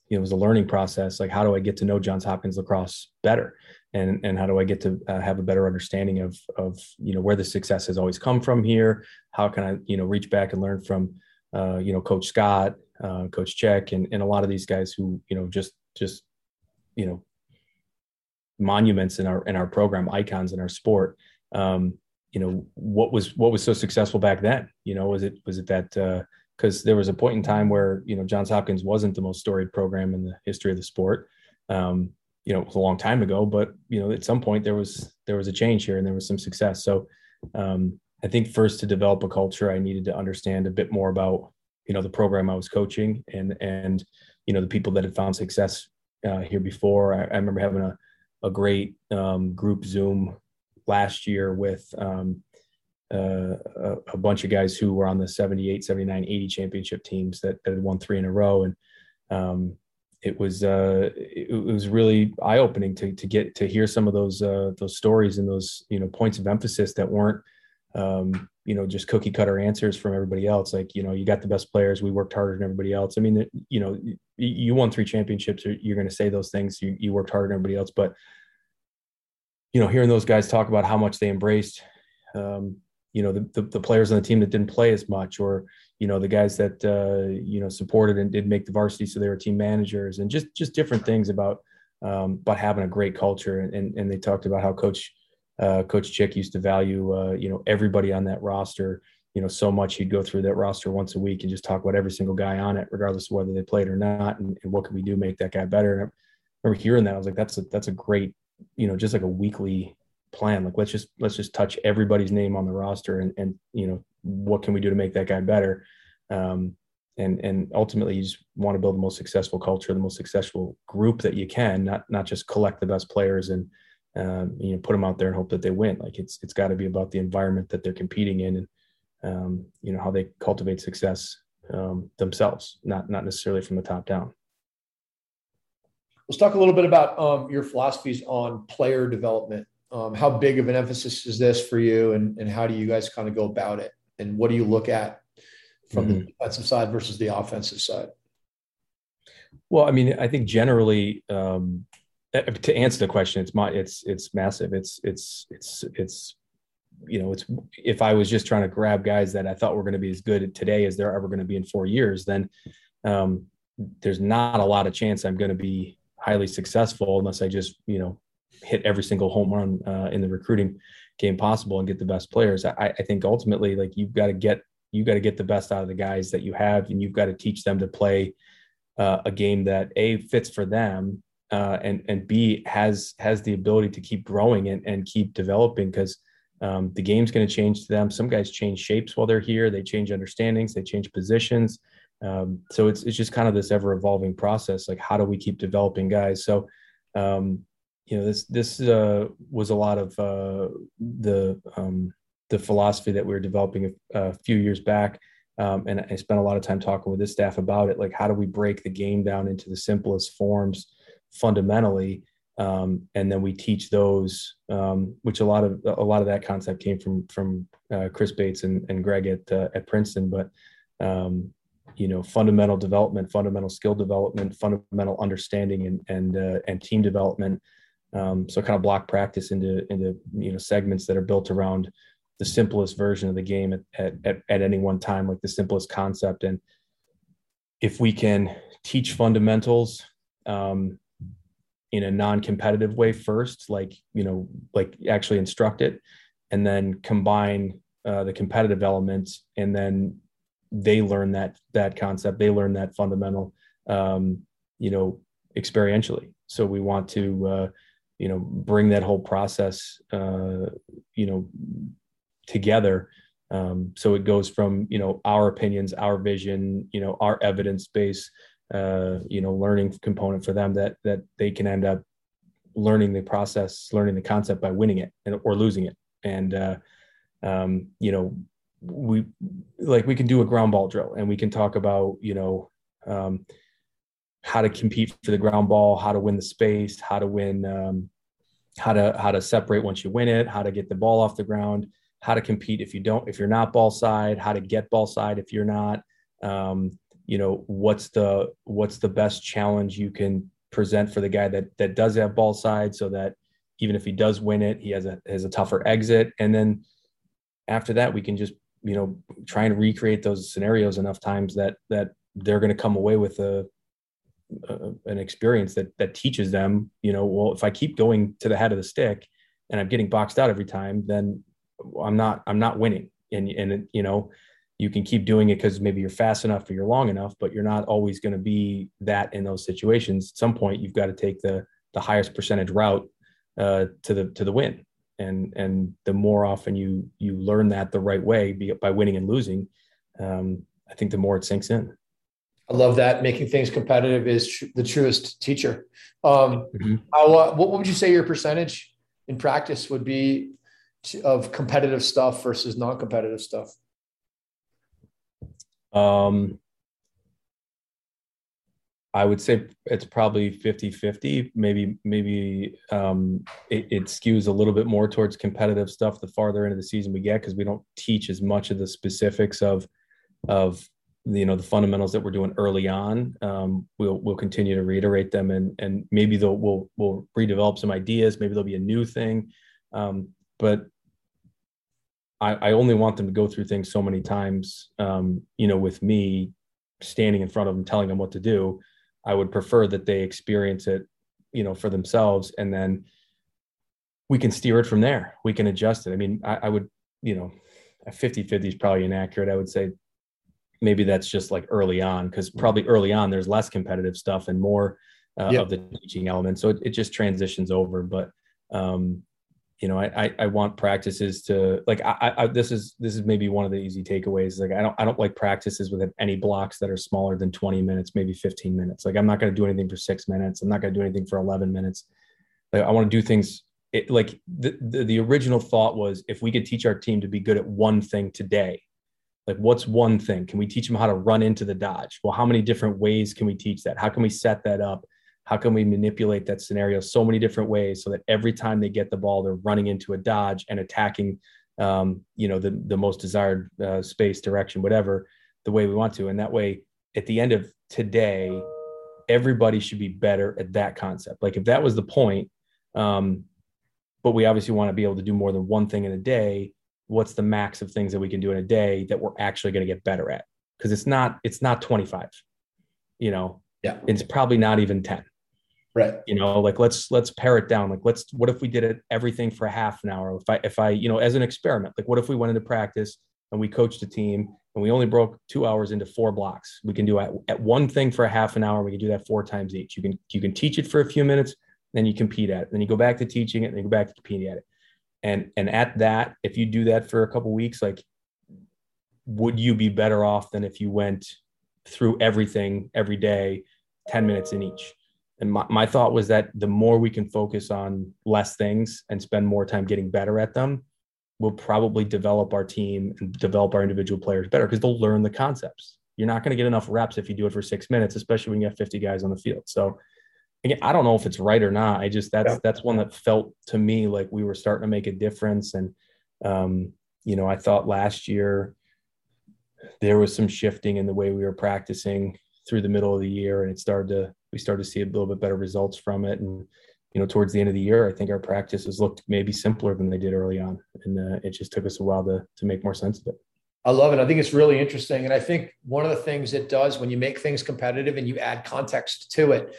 you know it was a learning process. Like how do I get to know Johns Hopkins lacrosse better, and and how do I get to uh, have a better understanding of of you know where the success has always come from here? How can I you know reach back and learn from uh, you know Coach Scott, uh, Coach Chic, and and a lot of these guys who you know just just you know monuments in our in our program icons in our sport um you know what was what was so successful back then you know was it was it that uh because there was a point in time where you know johns hopkins wasn't the most storied program in the history of the sport um you know, it was a long time ago, but you know, at some point there was there was a change here and there was some success. So um, I think first to develop a culture, I needed to understand a bit more about you know the program I was coaching and and you know the people that had found success uh, here before. I, I, remember having a a great um, group Zoom last year with um, uh, a, a, bunch of guys who were on the 78, 79, 80 championship teams that, that had won three in a row. And um, it was uh, it, it, was really eye opening to to get to hear some of those uh, those stories and those you know points of emphasis that weren't um, you know just cookie cutter answers from everybody else. Like you know you got the best players, we worked harder than everybody else. I mean you know you won three championships, you're going to say those things. You you worked harder than everybody else, but you know hearing those guys talk about how much they embraced. Um, you know the, the, the players on the team that didn't play as much or you know the guys that uh, you know supported and did make the varsity so they were team managers and just just different things about um, about having a great culture and and they talked about how coach uh, coach Chic used to value uh, you know everybody on that roster you know so much. He'd go through that roster once a week and just talk about every single guy on it regardless of whether they played or not and, and what can we do to make that guy better? And I remember hearing that I was like that's a that's a great you know just like a weekly plan. Like let's just let's just touch everybody's name on the roster and and you know what can we do to make that guy better? Um, and and ultimately you just want to build the most successful culture the most successful group that you can not not just collect the best players and um, you know put them out there and hope that they win like it's it's got to be about the environment that they're competing in and um, you know how they cultivate success um, themselves not not necessarily from the top down let's talk a little bit about um, your philosophies on player development um, how big of an emphasis is this for you, and, and how do you guys kind of go about it? And what do you look at from mm-hmm. the defensive side versus the offensive side? Well, I mean, I think generally, um, to answer the question, it's my it's it's massive. It's it's it's it's you know, it's if I was just trying to grab guys that I thought were going to be as good today as they're ever going to be in four years, then um, there's not a lot of chance I'm going to be highly successful unless I just you know hit every single home run uh, in the recruiting game possible and get the best players. I, I think ultimately, like you've got to get you got to get the best out of the guys that you have, and you've got to teach them to play uh, a game that a fits for them, uh, and and b has has the ability to keep growing and, and keep developing because um, the game's going to change to them. Some guys change shapes while they're here. They change understandings. They change positions. Um, so it's it's just kind of this ever evolving process. Like how do we keep developing guys? So um, you know this this uh, was a lot of uh, the um, the philosophy that we were developing a, a few years back um, and i spent a lot of time talking with this staff about it like how do we break the game down into the simplest forms fundamentally um, and then we teach those um, which a lot of a lot of that concept came from from uh, chris bates and, and greg at uh, at princeton but um, you know fundamental development fundamental skill development fundamental understanding and and uh, and team development um, so kind of block practice into into you know segments that are built around the simplest version of the game at, at, at any one time, like the simplest concept. And if we can teach fundamentals um, in a non-competitive way first, like you know, like actually instruct it, and then combine uh, the competitive elements, and then they learn that that concept, they learn that fundamental, um, you know, experientially. So we want to uh, you know bring that whole process uh, you know together um, so it goes from you know our opinions our vision you know our evidence base uh, you know learning component for them that that they can end up learning the process learning the concept by winning it and, or losing it and uh, um, you know we like we can do a ground ball drill and we can talk about you know um, how to compete for the ground ball, how to win the space, how to win, um, how to how to separate once you win it, how to get the ball off the ground, how to compete if you don't, if you're not ball side, how to get ball side if you're not. Um, you know, what's the what's the best challenge you can present for the guy that that does have ball side, so that even if he does win it, he has a has a tougher exit, and then after that, we can just you know try and recreate those scenarios enough times that that they're going to come away with a uh, an experience that that teaches them you know well if i keep going to the head of the stick and i'm getting boxed out every time then i'm not i'm not winning. And and you know you can keep doing it because maybe you're fast enough or you're long enough but you're not always going to be that in those situations at some point you've got to take the the highest percentage route uh, to the to the win. And and the more often you you learn that the right way, be it by winning and losing, um, I think the more it sinks in. I love that. Making things competitive is tr- the truest teacher. Um, mm-hmm. how, uh, what, what would you say your percentage in practice would be of competitive stuff versus non-competitive stuff? Um, I would say it's probably 50 50. Maybe, maybe um, it, it, skews a little bit more towards competitive stuff the farther into the season we get because we don't teach as much of the specifics of, of you know the fundamentals that we're doing early on. Um, we'll we'll continue to reiterate them and and maybe they'll we'll we'll redevelop some ideas. Maybe there'll be a new thing, um, but I, I only want them to go through things so many times. Um, you know, with me standing in front of them, telling them what to do I would prefer that they experience it, you know, for themselves, and then we can steer it from there. We can adjust it. I mean, I, I would, you know, a 50 50 is probably inaccurate. I would say maybe that's just like early on, because probably early on there's less competitive stuff and more uh, yep. of the teaching element. So it, it just transitions over. But um, you know, I, I, I want practices to like I, I this is this is maybe one of the easy takeaways. Like I don't I don't like practices with any blocks that are smaller than 20 minutes, maybe 15 minutes. Like I'm not going to do anything for six minutes. I'm not going to do anything for 11 minutes. Like I want to do things it, like the, the the original thought was if we could teach our team to be good at one thing today, like what's one thing? Can we teach them how to run into the dodge? Well, how many different ways can we teach that? How can we set that up? How can we manipulate that scenario so many different ways so that every time they get the ball they're running into a dodge and attacking um, you know the, the most desired uh, space direction whatever the way we want to. And that way at the end of today everybody should be better at that concept. Like if that was the point um, but we obviously want to be able to do more than one thing in a day what's the max of things that we can do in a day that we're actually going to get better at? Because it's not it's not 25 you know? Yeah. It's probably not even 10 right. You know like let's let's pare it down. Like let's what if we did it everything for half an hour? If i if i you know as an experiment like what if we went into practice and we coached a team and we only broke two hours into four blocks? We can do at, at one thing for a half an hour we can do that four times each. You can you can teach it for a few minutes then you compete at it. Then you go back to teaching it and then you go back to competing at it. And and at that if you do that for a couple weeks like would you be better off than if you went through everything every day 10 minutes in each and my, my thought was that the more we can focus on less things and spend more time getting better at them, we'll probably develop our team and develop our individual players better because they'll learn the concepts. You're not going to get enough reps if you do it for six minutes, especially when you have 50 guys on the field. So again, I don't know if it's right or not. I just that's yeah. that's one that felt to me like we were starting to make a difference. And um, you know, I thought last year there was some shifting in the way we were practicing through the middle of the year, and it started to we started to see a little bit better results from it. And you know, towards the end of the year, I think our practices looked maybe simpler than they did early on, and uh, it just took us a while to to make more sense of it. I love it. I think it's really interesting, and I think one of the things it does when you make things competitive and you add context to it,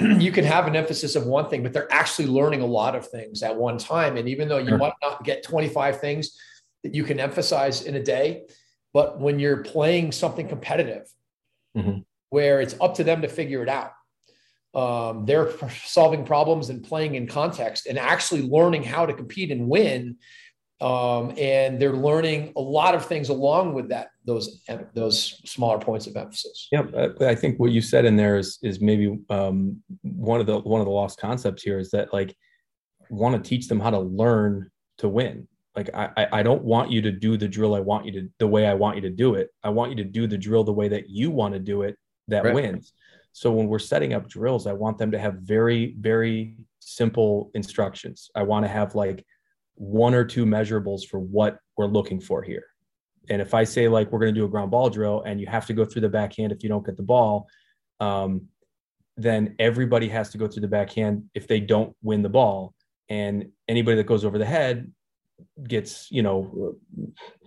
you can have an emphasis of one thing, but they're actually learning a lot of things at one time. And even though you might not get 25 things that you can emphasize in a day, but when you're playing something competitive, mm-hmm. where it's up to them to figure it out um, they're solving problems and playing in context and actually learning how to compete and win. Um, and they're learning a lot of things along with that those those smaller points of emphasis. Yeah, I think what you said in there is is maybe um, one of the one of the lost concepts here is that like want to teach them how to learn to win. Like I I don't want you to do the drill I want you to the way I want you to do it. I want you to do the drill the way that you want to do it that right. wins. So when we're setting up drills, I want them to have very, very simple instructions. I want to have like one or two measurables for what we're looking for here. And if I say like we're going to do a ground ball drill and you have to go through the backhand if you don't get the ball, um, then everybody has to go through the backhand if they don't win the ball. And anybody that goes over the head gets, you know,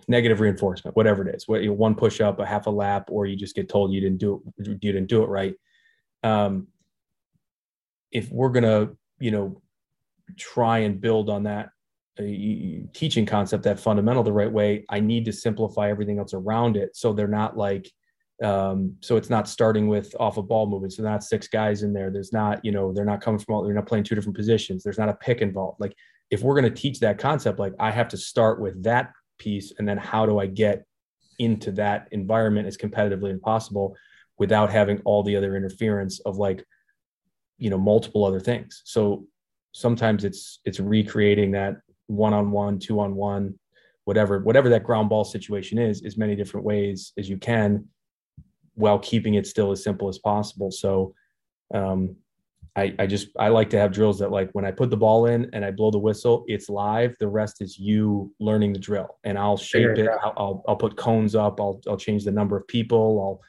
negative reinforcement, whatever it is, one push up, a half a lap, or you just get told you didn't do it, you didn't do it right um, if we're going to, you know, try and build on that uh, teaching concept, that fundamental the right way, I need to simplify everything else around it. So they're not like, Um, so it's not starting with off a ball movement. So not six guys in there. There's not, you know, they're not coming from all, they're not playing two different positions. There's not a pick involved. Like if we're going to teach that concept, like I have to start with that piece. And then how do I get into that environment as competitively as possible without having all the other interference of like, you know, multiple other things. So sometimes it's, it's recreating that one-on-one, two-on-one, whatever, whatever that ground ball situation is, as many different ways as you can while keeping it still as simple as possible. So um, I, I just I like to have drills that like when I put the ball in and I blow the whistle, it's live. The rest is you learning the drill, and I'll shape it. I'll, I'll, I'll put cones up. I'll I'll change the number of people. I'll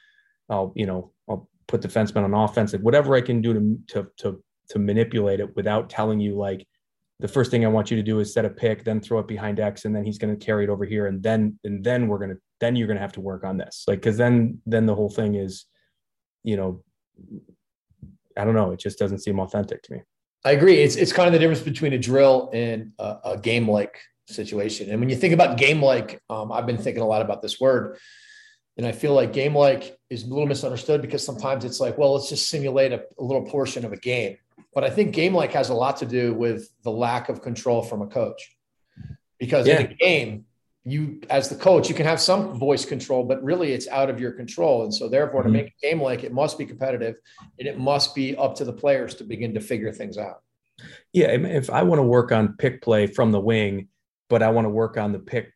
I'll you know I'll put defensemen on offense. Whatever I can do to to to to manipulate it without telling you like the first thing I want you to do is set a pick, then throw it behind X, and then he's going to carry it over here, and then and then we're gonna then you're gonna have to work on this, like because then then the whole thing is, you know, I don't know, it just doesn't seem authentic to me. I agree. It's it's kind of the difference between a drill and a, a game like situation. And when you think about game like, um, I've been thinking a lot about this word, and I feel like game like is a little misunderstood because sometimes it's like, well, let's just simulate a, a little portion of a game but I think game like has a lot to do with the lack of control from a coach. Because yeah. in a game, you as the coach, you can have some voice control, but really it's out of your control. And so therefore, mm-hmm. to make a game like it must be competitive and it must be up to the players to begin to figure things out. Yeah. If I want to work on pick play from the wing, but I want to work on the pick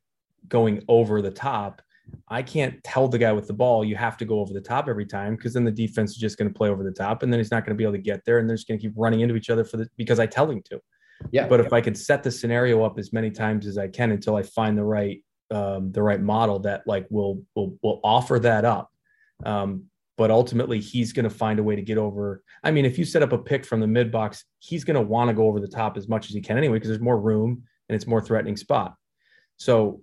going over the top, I can't tell the guy with the ball, you have to go over the top every time because then the defense is just going to play over the top and then he's not going to be able to get there and they're just going to keep running into each other for the because I tell him to. Yeah. But if I could set the scenario up as many times as I can until I find the right um, the right model that like will will will offer that up. Um, but ultimately he's going to find a way to get over. I mean, if you set up a pick from the mid box, he's going to want to go over the top as much as he can anyway because there's more room and it's more threatening spot. So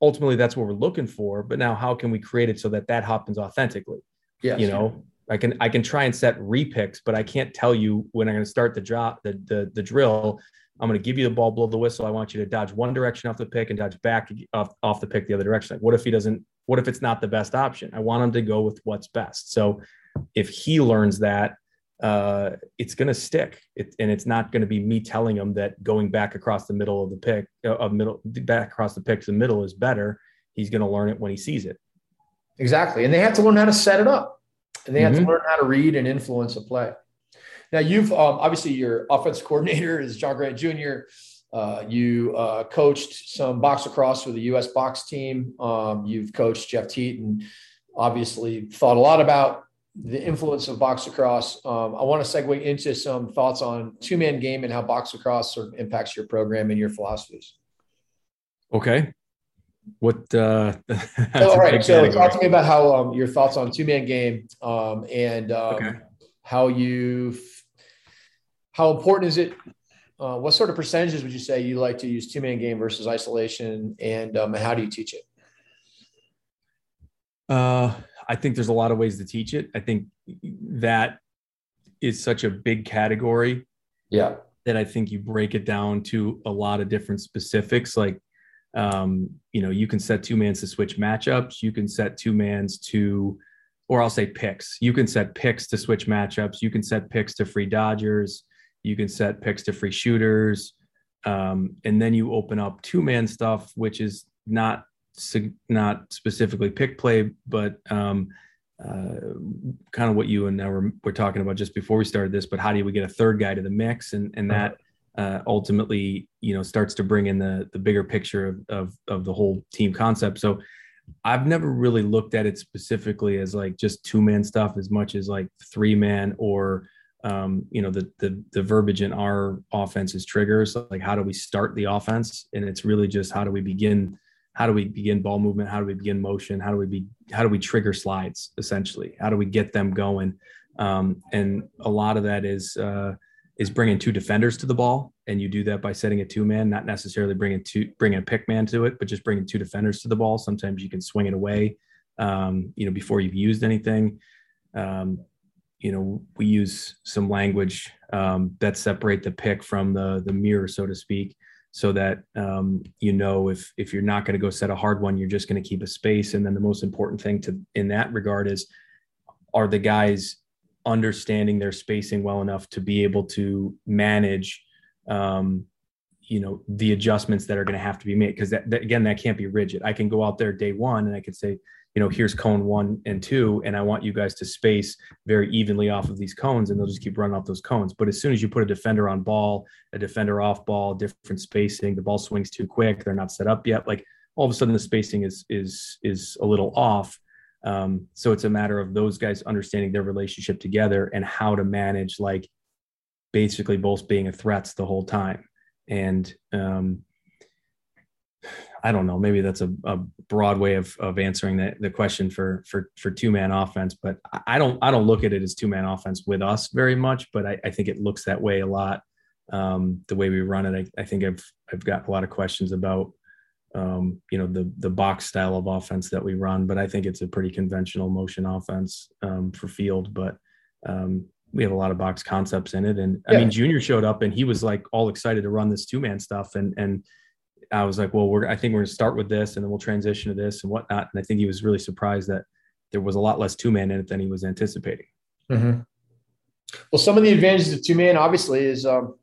ultimately that's what we're looking for but now how can we create it so that that happens authentically? Yeah you know i can i can try and set repicks but i can't tell you when i'm going to start the drop the, the the drill. I'm going to give you the ball blow the whistle. I want you to dodge one direction off the pick and dodge back off, off the pick the other direction. Like what if he doesn't what if it's not the best option? I want him to go with what's best. So if he learns that uh, it's going to stick. It, and it's not going to be me telling them that going back across the middle of the pick, uh, of middle back across the pick to the middle is better. He's going to learn it when he sees it. Exactly, and they have to learn how to set it up, and they have mm-hmm. to learn how to read and influence a play. Now, you've um, obviously your offense coordinator is John Grant Jr. Uh, you uh, coached some box lacrosse for the U.S. box team. Um, you've coached Jeff Teat and obviously thought a lot about the influence of box lacrosse. Um, I want to segue into some thoughts on two man game and how box lacrosse sort of impacts your program and your philosophies. Okay. What? Uh, all right. So, talk to me about how um, your thoughts on two man game um, and um, okay. how you, how important is it? Uh, what sort of percentages would you say you like to use two man game versus isolation, and um, how do you teach it? Uh, I think there's a lot of ways to teach it. I think that is such a big category. Yeah. That I think you break it down to a lot of different specifics. Like, um, you know, you can set two mans to switch matchups. You can set two mans to, or I'll say picks. You can set picks to switch matchups. You can set picks to free dodgers. You can set picks to free shooters. Um, and then you open up two man stuff, which is not not specifically pick play, but um, uh, kind of what you and I were, were talking about just before we started this. But how do we get a third guy to the mix, and and that uh, ultimately you know starts to bring in the the bigger picture of, of of the whole team concept. So I've never really looked at it specifically as like just two man stuff as much as like three man or um, you know the, the the verbiage in our offense is triggers like how do we start the offense and it's really just how do we begin how do we begin ball movement? How do we begin motion? How do we be how do we trigger slides essentially? How do we get them going? Um, and a lot of that is uh, is bringing two defenders to the ball. And you do that by setting a two man not necessarily bringing two bringing a pick man to it but just bringing two defenders to the ball. Sometimes you can swing it away um, you know before you've used anything. Um, you know we use some language um, that separate the pick from the the mirror so to speak so that um, you know if if you're not going to go set a hard one, you're just going to keep a space. And then the most important thing to in that regard is are the guys understanding their spacing well enough to be able to manage um, you know the adjustments that are going to have to be made because that, that, again that can't be rigid i can go out there day one and i can say you know here's cone one and two and i want you guys to space very evenly off of these cones and they'll just keep running off those cones but as soon as you put a defender on ball a defender off ball different spacing the ball swings too quick they're not set up yet like all of a sudden the spacing is is is a little off um, so it's a matter of those guys understanding their relationship together and how to manage like basically both being a threats the whole time. And um, I don't know, maybe that's a, a broad way of, of answering the, the question for, for, for two man offense, but I don't, I don't look at it as two man offense with us very much, but I, I think it looks that way a lot. Um, the way we run it, I, I think I've, I've got a lot of questions about um, you know the the box style of offense that we run. But I think it's a pretty conventional motion offense um, for field. But um, we have a lot of box concepts in it. And yeah. I mean, Junior showed up and he was like all excited to run this two man stuff. And and I was like, well, we're I think we're gonna start with this and then we'll transition to this and whatnot. And I think he was really surprised that there was a lot less two man in it than he was anticipating. Mm-hmm. Well, some of the advantages of two man obviously is um,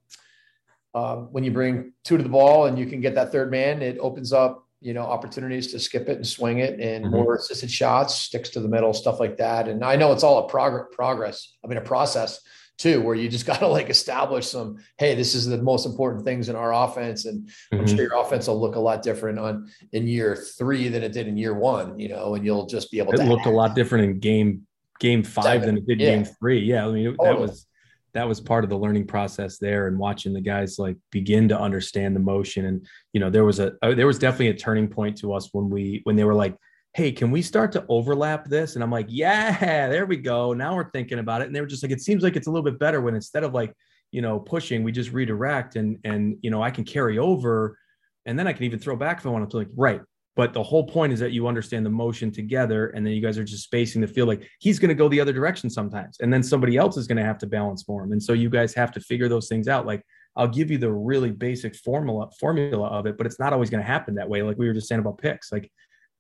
um, when you bring two to the ball and you can get that third man, it opens up you know opportunities to skip it and swing it and mm-hmm. more assisted shots, sticks to the middle, stuff like that. And I know it's all a prog- progress. I mean, a process too, where you just got to like establish some. Hey, this is the most important things in our offense, and mm-hmm. I'm sure your offense will look a lot different on in year three than it did in year one. You know, and you'll just be able it to. Looked add. a lot different in game game five Seven. than it did yeah. game three. Yeah, I mean totally. that was that was part of the learning process there and watching the guys like begin to understand the motion and you know there was a uh, there was definitely a turning point to us when we when they were like hey can we start to overlap this and i'm like yeah there we go now we're thinking about it and they were just like it seems like it's a little bit better when instead of like you know pushing we just redirect and and you know i can carry over and then i can even throw back if i want to like right but the whole point is that you understand the motion together, and then you guys are just spacing the field. Like he's going to go the other direction sometimes, and then somebody else is going to have to balance for him. And so you guys have to figure those things out. Like I'll give you the really basic formula formula of it, but it's not always going to happen that way. Like we were just saying about picks, like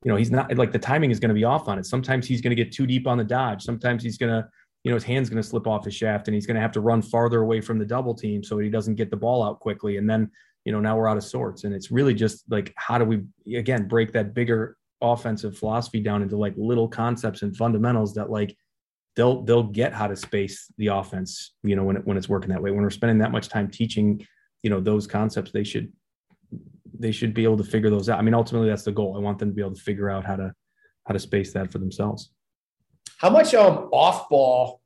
you know he's not like the timing is going to be off on it. Sometimes he's going to get too deep on the dodge. Sometimes he's going to you know his hand's going to slip off his shaft, and he's going to have to run farther away from the double team so he doesn't get the ball out quickly. And then you know now we're out of sorts and it's really just like how do we again break that bigger offensive philosophy down into like little concepts and fundamentals that like they'll they'll get how to space the offense you know when it, when it's working that way when we're spending that much time teaching you know those concepts they should they should be able to figure those out. I mean ultimately that's the goal. I want them to be able to figure out how to how to space that for themselves. How much um off ball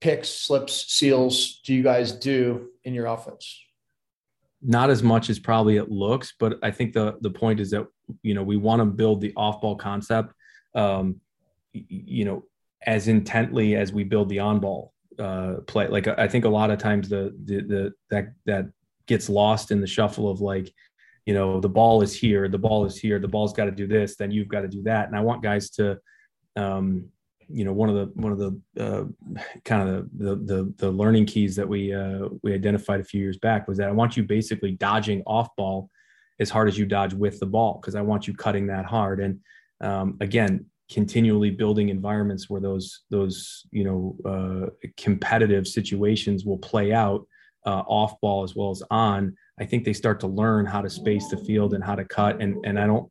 picks slips seals do you guys do in your offense? Not as much as probably it looks, but I think the the point is that you know we want to build the off ball concept, um, you know, as intently as we build the on ball uh, play. Like I think a lot of times the the, the that that gets lost in the shuffle of like, you know, the ball is here, the ball is here, the ball's got to do this, then you've got to do that, and I want guys to um, you know one of the one of the uh, kind of the, the the learning keys that we uh, we identified a few years back was that I want you basically dodging off ball as hard as you dodge with the ball because I want you cutting that hard and um, again continually building environments where those those you know uh, competitive situations will play out uh, off ball as well as on. I think they start to learn how to space the field and how to cut and and I don't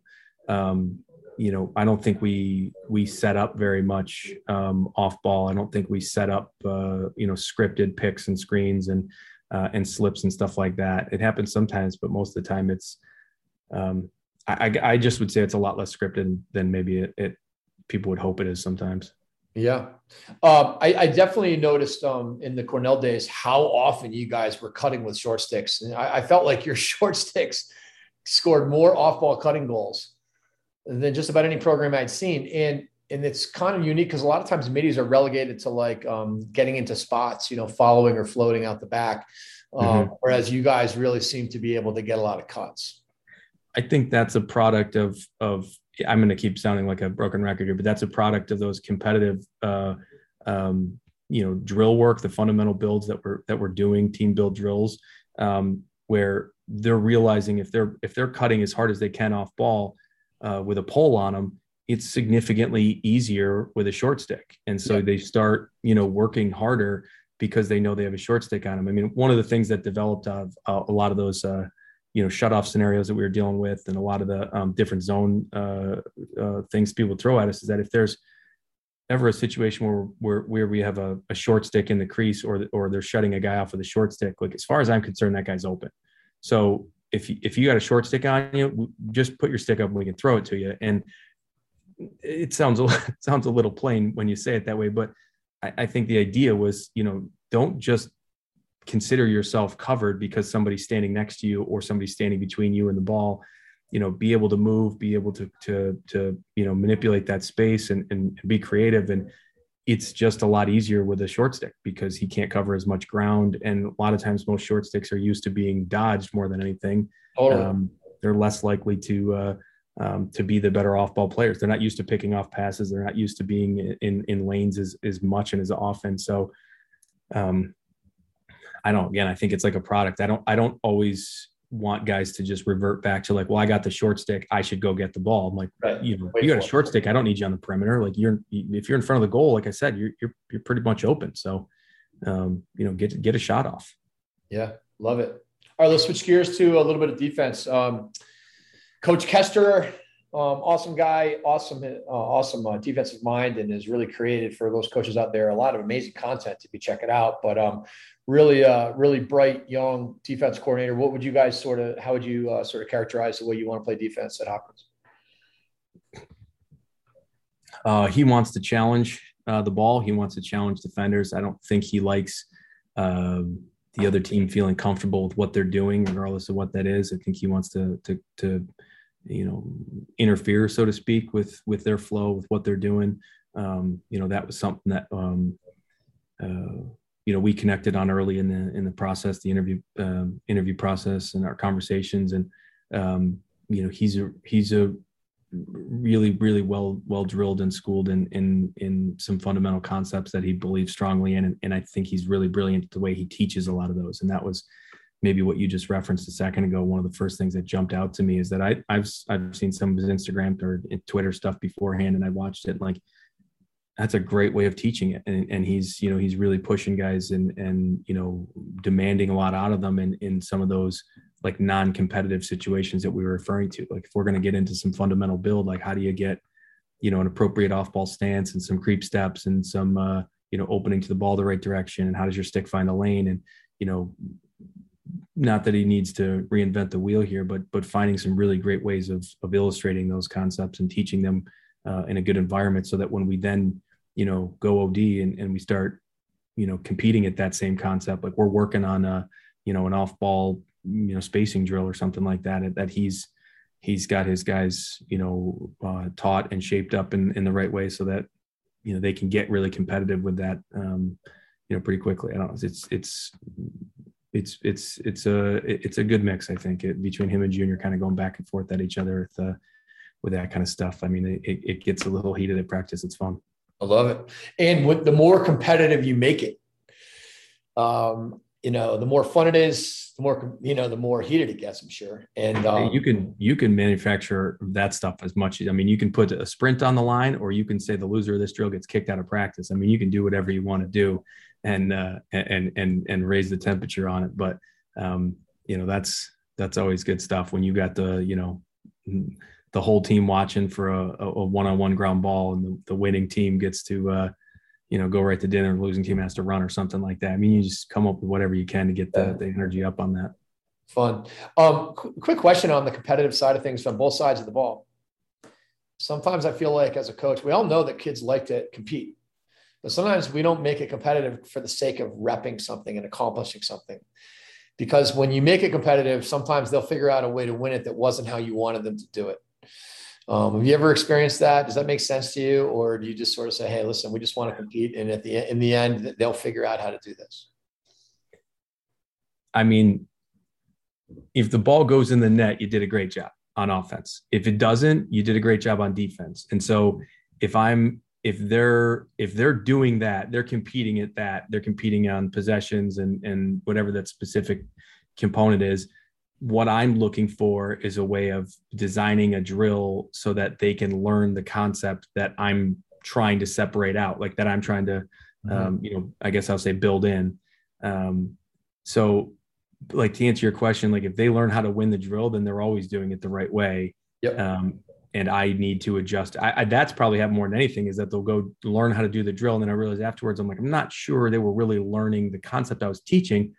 um, you know, I don't think we we set up very much um, off ball. I don't think we set up uh, you know scripted picks and screens and uh, and slips and stuff like that. It happens sometimes, but most of the time it's. Um, I, I just would say it's a lot less scripted than maybe it, it people would hope it is sometimes. Yeah, um, I, I, definitely noticed um, in the Cornell days how often you guys were cutting with short sticks, and I, I felt like your short sticks scored more off-ball cutting goals than just about any program I'd seen. And and it's kind of unique because a lot of times middies are relegated to like um, getting into spots, you know, following or floating out the back. Um, mm-hmm. Whereas you guys really seem to be able to get a lot of cuts. I think that's a product of of I'm going to keep sounding like a broken record here, but that's a product of those competitive, uh, um, you know, drill work, the fundamental builds that we're that we're doing, team build drills, um, where they're realizing if they're if they're cutting as hard as they can off ball uh, with a pole on them, it's significantly easier with a short stick, and so yeah. they start you know working harder because they know they have a short stick on them. I mean, one of the things that developed out of uh, a lot of those uh, you know shut off scenarios that we were dealing with, and a lot of the um, different zone uh, uh, things people throw at us is that if there's ever a situation where where, where we have a, a short stick in the crease or or they're shutting a guy off with a short stick, like as far as I'm concerned, that guy's open. So if you, if you got a short stick on you, just put your stick up and we can throw it to you. And it sounds a, sounds a little plain when you say it that way, but I, I think the idea was, you know, don't just consider yourself covered because somebody's standing next to you or somebody's standing between you and the ball you know be able to move be able to to to you know manipulate that space and and be creative and it's just a lot easier with a short stick because he can't cover as much ground. And a lot of times, most short sticks are used to being dodged more than anything. Totally. Um, they're less likely to uh, um, to be the better off ball players. They're not used to picking off passes. They're not used to being in in lanes as as much and as often. So, um, I don't. Again, I think it's like a product. I don't. I don't always want guys to just revert back to like, well, I got the short stick, I should go get the ball. I'm like, right. you know, Wait you got a short stick, I don't need you on the perimeter. Like you're if you're in front of the goal, like I said, you're you're you're pretty much open. So um, you know, get get a shot off. Yeah, love it. All right, let's switch gears to a little bit of defense. Um, Coach Kester, um, awesome guy, awesome, uh, awesome uh, defensive mind, and has really created for those coaches out there a lot of amazing content to be checking out. But um, really, uh, really bright young defense coordinator. What would you guys sort of? How would you uh, sort of characterize the way you want to play defense at Hopkins? Uh, he wants to challenge uh, the ball. He wants to challenge defenders. I don't think he likes um, the other team feeling comfortable with what they're doing, regardless of what that is. I think he wants to to to you know interfere, so to speak, with with their flow, with what they're doing. Um, you know that was something that um, uh, you know we connected on early in the in the process the interview um, interview process and our conversations. And um, you know he's a he's a really really well well drilled and schooled in in in some fundamental concepts that he believes strongly in. And, and i think he's really brilliant the way he teaches a lot of those. And that was maybe what you just referenced a second ago one of the first things that jumped out to me is that i i've i've seen some of his instagram or twitter stuff beforehand and i watched it like that's a great way of teaching it. And, and he's you know he's really pushing guys and and you know demanding a lot out of them in in some of those like non-competitive situations that we were referring to. Like if we're going to get into some fundamental build like how do you get you know an appropriate off-ball stance and some creep steps and some uh you know opening to the ball the right direction and how does your stick find the lane and you know not that he needs to reinvent the wheel here but but finding some really great ways of of illustrating those concepts and teaching them uh, in a good environment so that when we then you know go od and, and we start you know competing at that same concept like we're working on a you know an off ball you know spacing drill or something like that that he's he's got his guys you know uh, taught and shaped up in in the right way so that you know they can get really competitive with that um you know pretty quickly. I don't it's it's it's it's it's a it's a good mix i think it, between him and junior kind of going back and forth at each other with uh, with that kind of stuff i mean it, it gets a little heated at practice it's fun i love it and with the more competitive you make it um you know, the more fun it is, the more you know, the more heated it gets. I'm sure. And um, you can you can manufacture that stuff as much. I mean, you can put a sprint on the line, or you can say the loser of this drill gets kicked out of practice. I mean, you can do whatever you want to do, and uh, and and and raise the temperature on it. But um, you know, that's that's always good stuff when you got the you know the whole team watching for a, a one-on-one ground ball, and the, the winning team gets to uh, you know, go right to dinner, losing team has to run or something like that. I mean, you just come up with whatever you can to get the, the energy up on that. Fun. Um, qu- quick question on the competitive side of things from both sides of the ball. Sometimes I feel like as a coach, we all know that kids like to compete, but sometimes we don't make it competitive for the sake of repping something and accomplishing something. Because when you make it competitive, sometimes they'll figure out a way to win it that wasn't how you wanted them to do it. Um, have you ever experienced that? Does that make sense to you, or do you just sort of say, "Hey, listen, we just want to compete," and at the in the end, they'll figure out how to do this? I mean, if the ball goes in the net, you did a great job on offense. If it doesn't, you did a great job on defense. And so, if I'm if they're if they're doing that, they're competing at that. They're competing on possessions and and whatever that specific component is what I'm looking for is a way of designing a drill so that they can learn the concept that I'm trying to separate out, like that I'm trying to, mm-hmm. um, you know, I guess I'll say build in. Um, so, like to answer your question, like if they learn how to win the drill, then they're always doing it the right way. Yep. Um, and I need to adjust. I, I, that's probably happened more than anything is that they'll go learn how to do the drill, and then I realize afterwards, I'm like, I'm not sure they were really learning the concept I was teaching,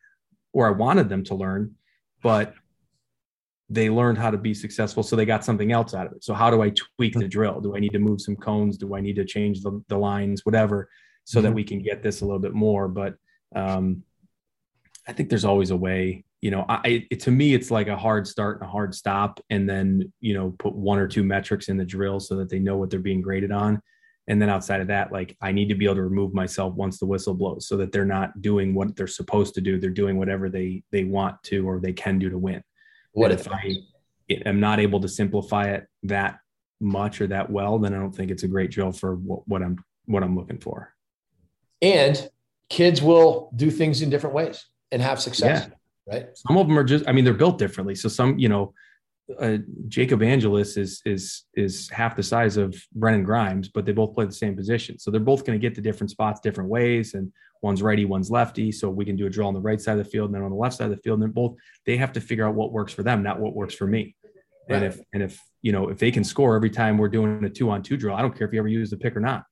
or I wanted them to learn, but they learned how to be successful. So they got something else out of it. So how do i tweak the drill? Do i need to move some cones? Do i need to change the, the lines whatever so mm-hmm. that we can get this a little bit more? But um, i think there's always a way you know i it, to me it's like a hard start and a hard stop and then you know put one or two metrics in the drill so that they know what they're being graded on and then outside of that like i need to be able to remove myself once the whistle blows so that they're not doing what they're supposed to do they're doing whatever they they want to or they can do to win what if I am not able to simplify it that much or that well, then I don't think it's a great drill for what, what I'm what I'm looking for. And kids will do things in different ways and have success. Yeah. Right. Some of them are just, I mean, they're built differently. So some, you know, uh, Jacob Angelus is is is half the size of Brennan Grimes, but they both play the same position. So they're both going to get to different spots different ways, and one's righty, one's lefty. So we can do a drill on the right side of the field and then on the left side of the field. And they're both they have to figure out what works for them, not what works for me. Right. And if and if you know if they can score every time we're doing a two on two drill, I don't care if you ever use the pick or not.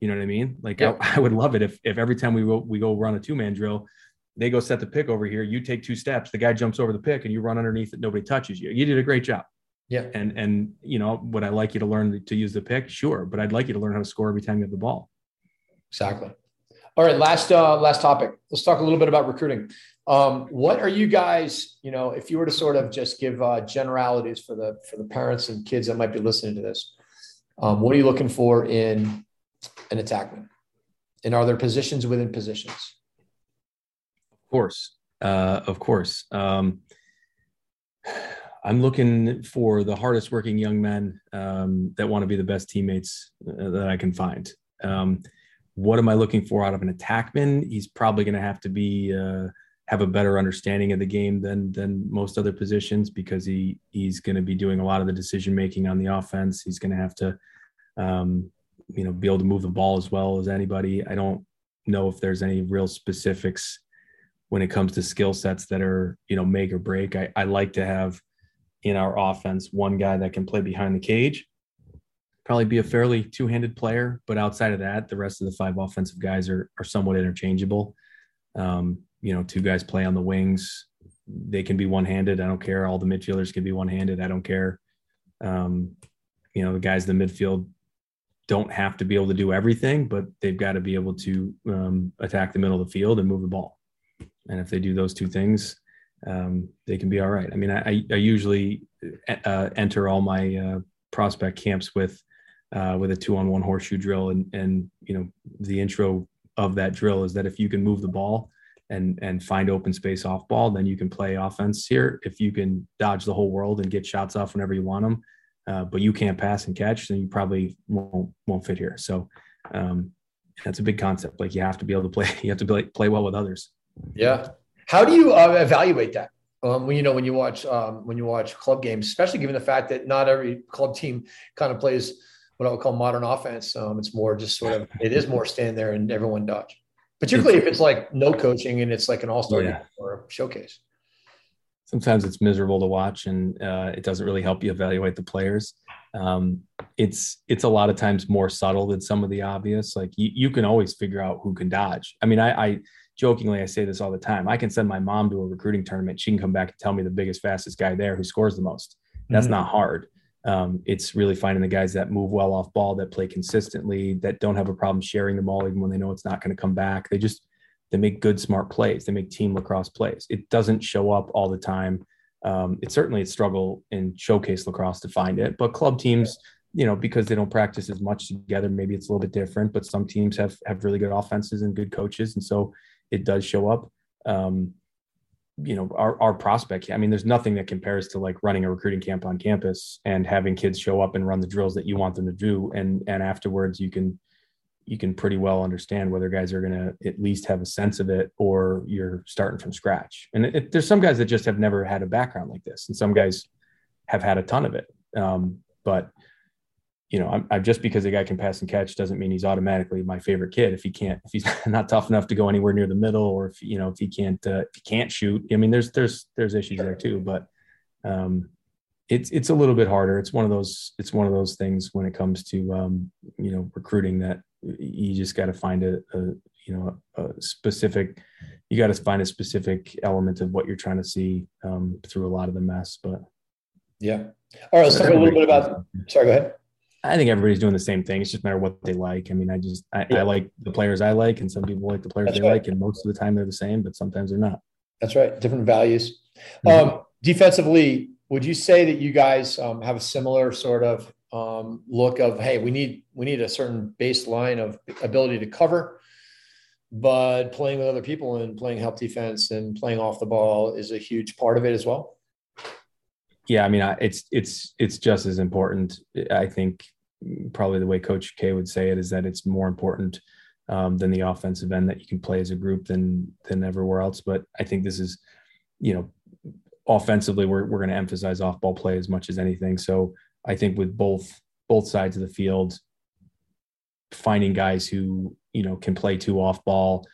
You know what I mean? Like I, I, would love it if if every time we go, we go run a two man drill, they go set the pick over here. You take two steps. The guy jumps over the pick, and you run underneath it. Nobody touches you. You did a great job. Yeah. And and you know, would I like you to learn to use the pick? Sure, but I'd like you to learn how to score every time you have the ball. Exactly. All right, last uh, last topic. Let's talk a little bit about recruiting. Um, what are you guys? You know, if you were to sort of just give uh, generalities for the for the parents and kids that might be listening to this, um, what are you looking for in an attackman? And are there positions within positions? Course, uh, of course. Um, I'm looking for the hardest working young men um, that want to be the best teammates uh, that I can find. Um, what am I looking for out of an attackman? He's probably going to have to be uh, have a better understanding of the game than than most other positions because he he's going to be doing a lot of the decision making on the offense. He's going to have to, um, you know, be able to move the ball as well as anybody. I don't know if there's any real specifics when it comes to skill sets that are you know make or break. I, I like to have in our offense one guy that can play behind the cage, probably be a fairly two-handed player, but outside of that, the rest of the five offensive guys are are somewhat interchangeable. Um, you know, two guys play on the wings. They can be one-handed. I don't care. All the midfielders can be one-handed. I don't care. Um, you know, the guys in the midfield don't have to be able to do everything, but they've got to be able to um, attack the middle of the field and move the ball and if they do those two things, um, they can be all right. I mean, I, I usually uh, enter all my uh, prospect camps with uh, with a two on one horseshoe drill, and and you know the intro of that drill is that if you can move the ball and and find open space off ball, then you can play offense here. If you can dodge the whole world and get shots off whenever you want them, uh, but you can't pass and catch, then you probably won't won't fit here. So um, that's a big concept. Like you have to be able to play. You have to play play well with others. Yeah. How do you uh, evaluate that? Um, when you know when you watch um, when you watch club games, especially given the fact that not every club team kind of plays what I would call modern offense. Um, it's more just sort of it is more stand there and everyone dodge. Particularly if it's like no coaching and it's like an all star yeah. or a showcase. Sometimes it's miserable to watch and uh, it doesn't really help you evaluate the players. Um, it's it's a lot of times more subtle than some of the obvious. Like you, you can always figure out who can dodge. I mean, I, I jokingly, I say this all the time. I can send my mom to a recruiting tournament. She can come back and tell me the biggest, fastest guy there who scores the most. That's mm-hmm. not hard. Um, it's really finding the guys that move well off ball, that play consistently, that don't have a problem sharing the ball even when they know it's not going to come back. They just they make good, smart plays. They make team lacrosse plays. It doesn't show up all the time. Um, it's certainly a struggle in showcase lacrosse to find it, but club teams, you know, because they don't practice as much together, maybe it's a little bit different. But some teams have have really good offenses and good coaches, and so it does show up. Um, you know, our, our prospect, I mean, there's nothing that compares to like running a recruiting camp on campus and having kids show up and run the drills that you want them to do. And, and afterwards you can, you can pretty well understand whether guys are going to at least have a sense of it or you're starting from scratch. And it, there's some guys that just have never had a background like this, and some guys have had a ton of it. Um, but you know, I'm, I'm, just because a guy can pass and catch doesn't mean he's automatically my favorite kid. If he can't, if he's not tough enough to go anywhere near the middle, or if you know, if he can't, uh, if he can't shoot. I mean, there's there's there's issues there too. But um, it's it's a little bit harder. It's one of those it's one of those things when it comes to um, you know recruiting that you just got to find a, a, you know a specific you got to find a specific element of what you're trying to see um, through a lot of the mess. But yeah, all right. Let's talk a little bit about. Sorry, go ahead. I think everybody's doing the same thing. It's just matter what they like. I mean, I just I, yeah. I like the players I like, and some people like the players That's they right. like, and most of the time they're the same, but sometimes they're not. That's right. Different values. Mm-hmm. Um, defensively, would you say that you guys um, have a similar sort of um, look of hey, we need we need a certain baseline of ability to cover, but playing with other people and playing help defense and playing off the ball is a huge part of it as well. Yeah, I mean, it's it's it's just as important. I think probably the way Coach K would say it is that it's more important um, than the offensive end that you can play as a group than than everywhere else. But I think this is, you know, offensively we're we're going to emphasize off ball play as much as anything. So I think with both both sides of the field, finding guys who you know can play two off ball,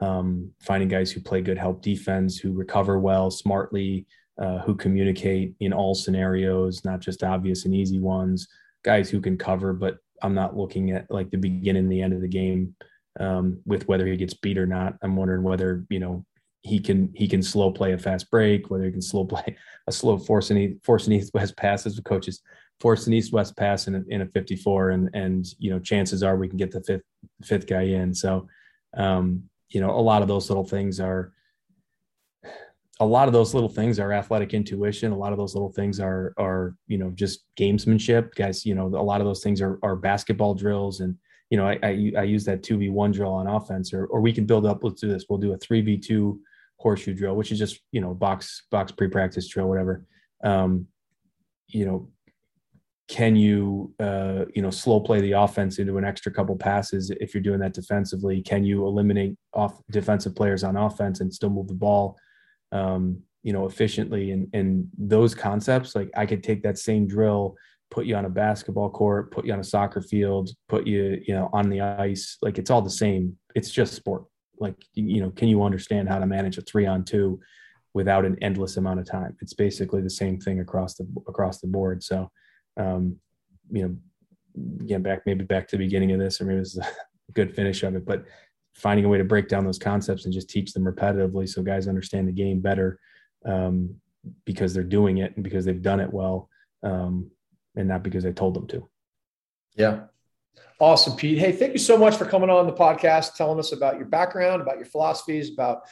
um, finding guys who play good help defense, who recover well, smartly, uh, who communicate in all scenarios, not just obvious and easy ones. Guys who can cover, but I'm not looking at like the beginning and the end of the game um, with whether he gets beat or not. I'm wondering whether you know he can he can slow play a fast break, whether he can slow play a slow force and force an east west pass as the coaches force an east west pass in a, in a 54, and and you know chances are we can get the fifth fifth guy in. So um, you know a lot of those little things are a lot of those little things are athletic intuition. A lot of those little things are are you know just gamesmanship, guys. You know a lot of those things are are basketball drills and you know, I, I, I use that 2v1 drill on offense, or, or we can build up. Let's do this. We'll do a 3v2 horseshoe drill, which is just, you know, box, box pre-practice drill, whatever. Um, you know, can you, uh, you know, slow play the offense into an extra couple passes if you're doing that defensively? Can you eliminate off defensive players on offense and still move the ball, um, you know, efficiently? And, and those concepts, like I could take that same drill put you on a basketball court, put you on a soccer field, put you, you know, on the ice. Like it's all the same. It's just sport. Like, you know, can you understand how to manage a three on two without an endless amount of time? It's basically the same thing across the across the board. So, um, you know, again, back maybe back to the beginning of this, or maybe this is a good finish of it, but finding a way to break down those concepts and just teach them repetitively so guys understand the game better um, because they're doing it and because they've done it well um, and not because I told them to. Yeah. Awesome, Pete. Hey, thank you so much for coming on the podcast, telling us about your background, about your philosophies, about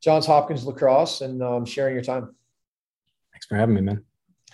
Johns Hopkins lacrosse, and um, sharing your time. Thanks for having me, man.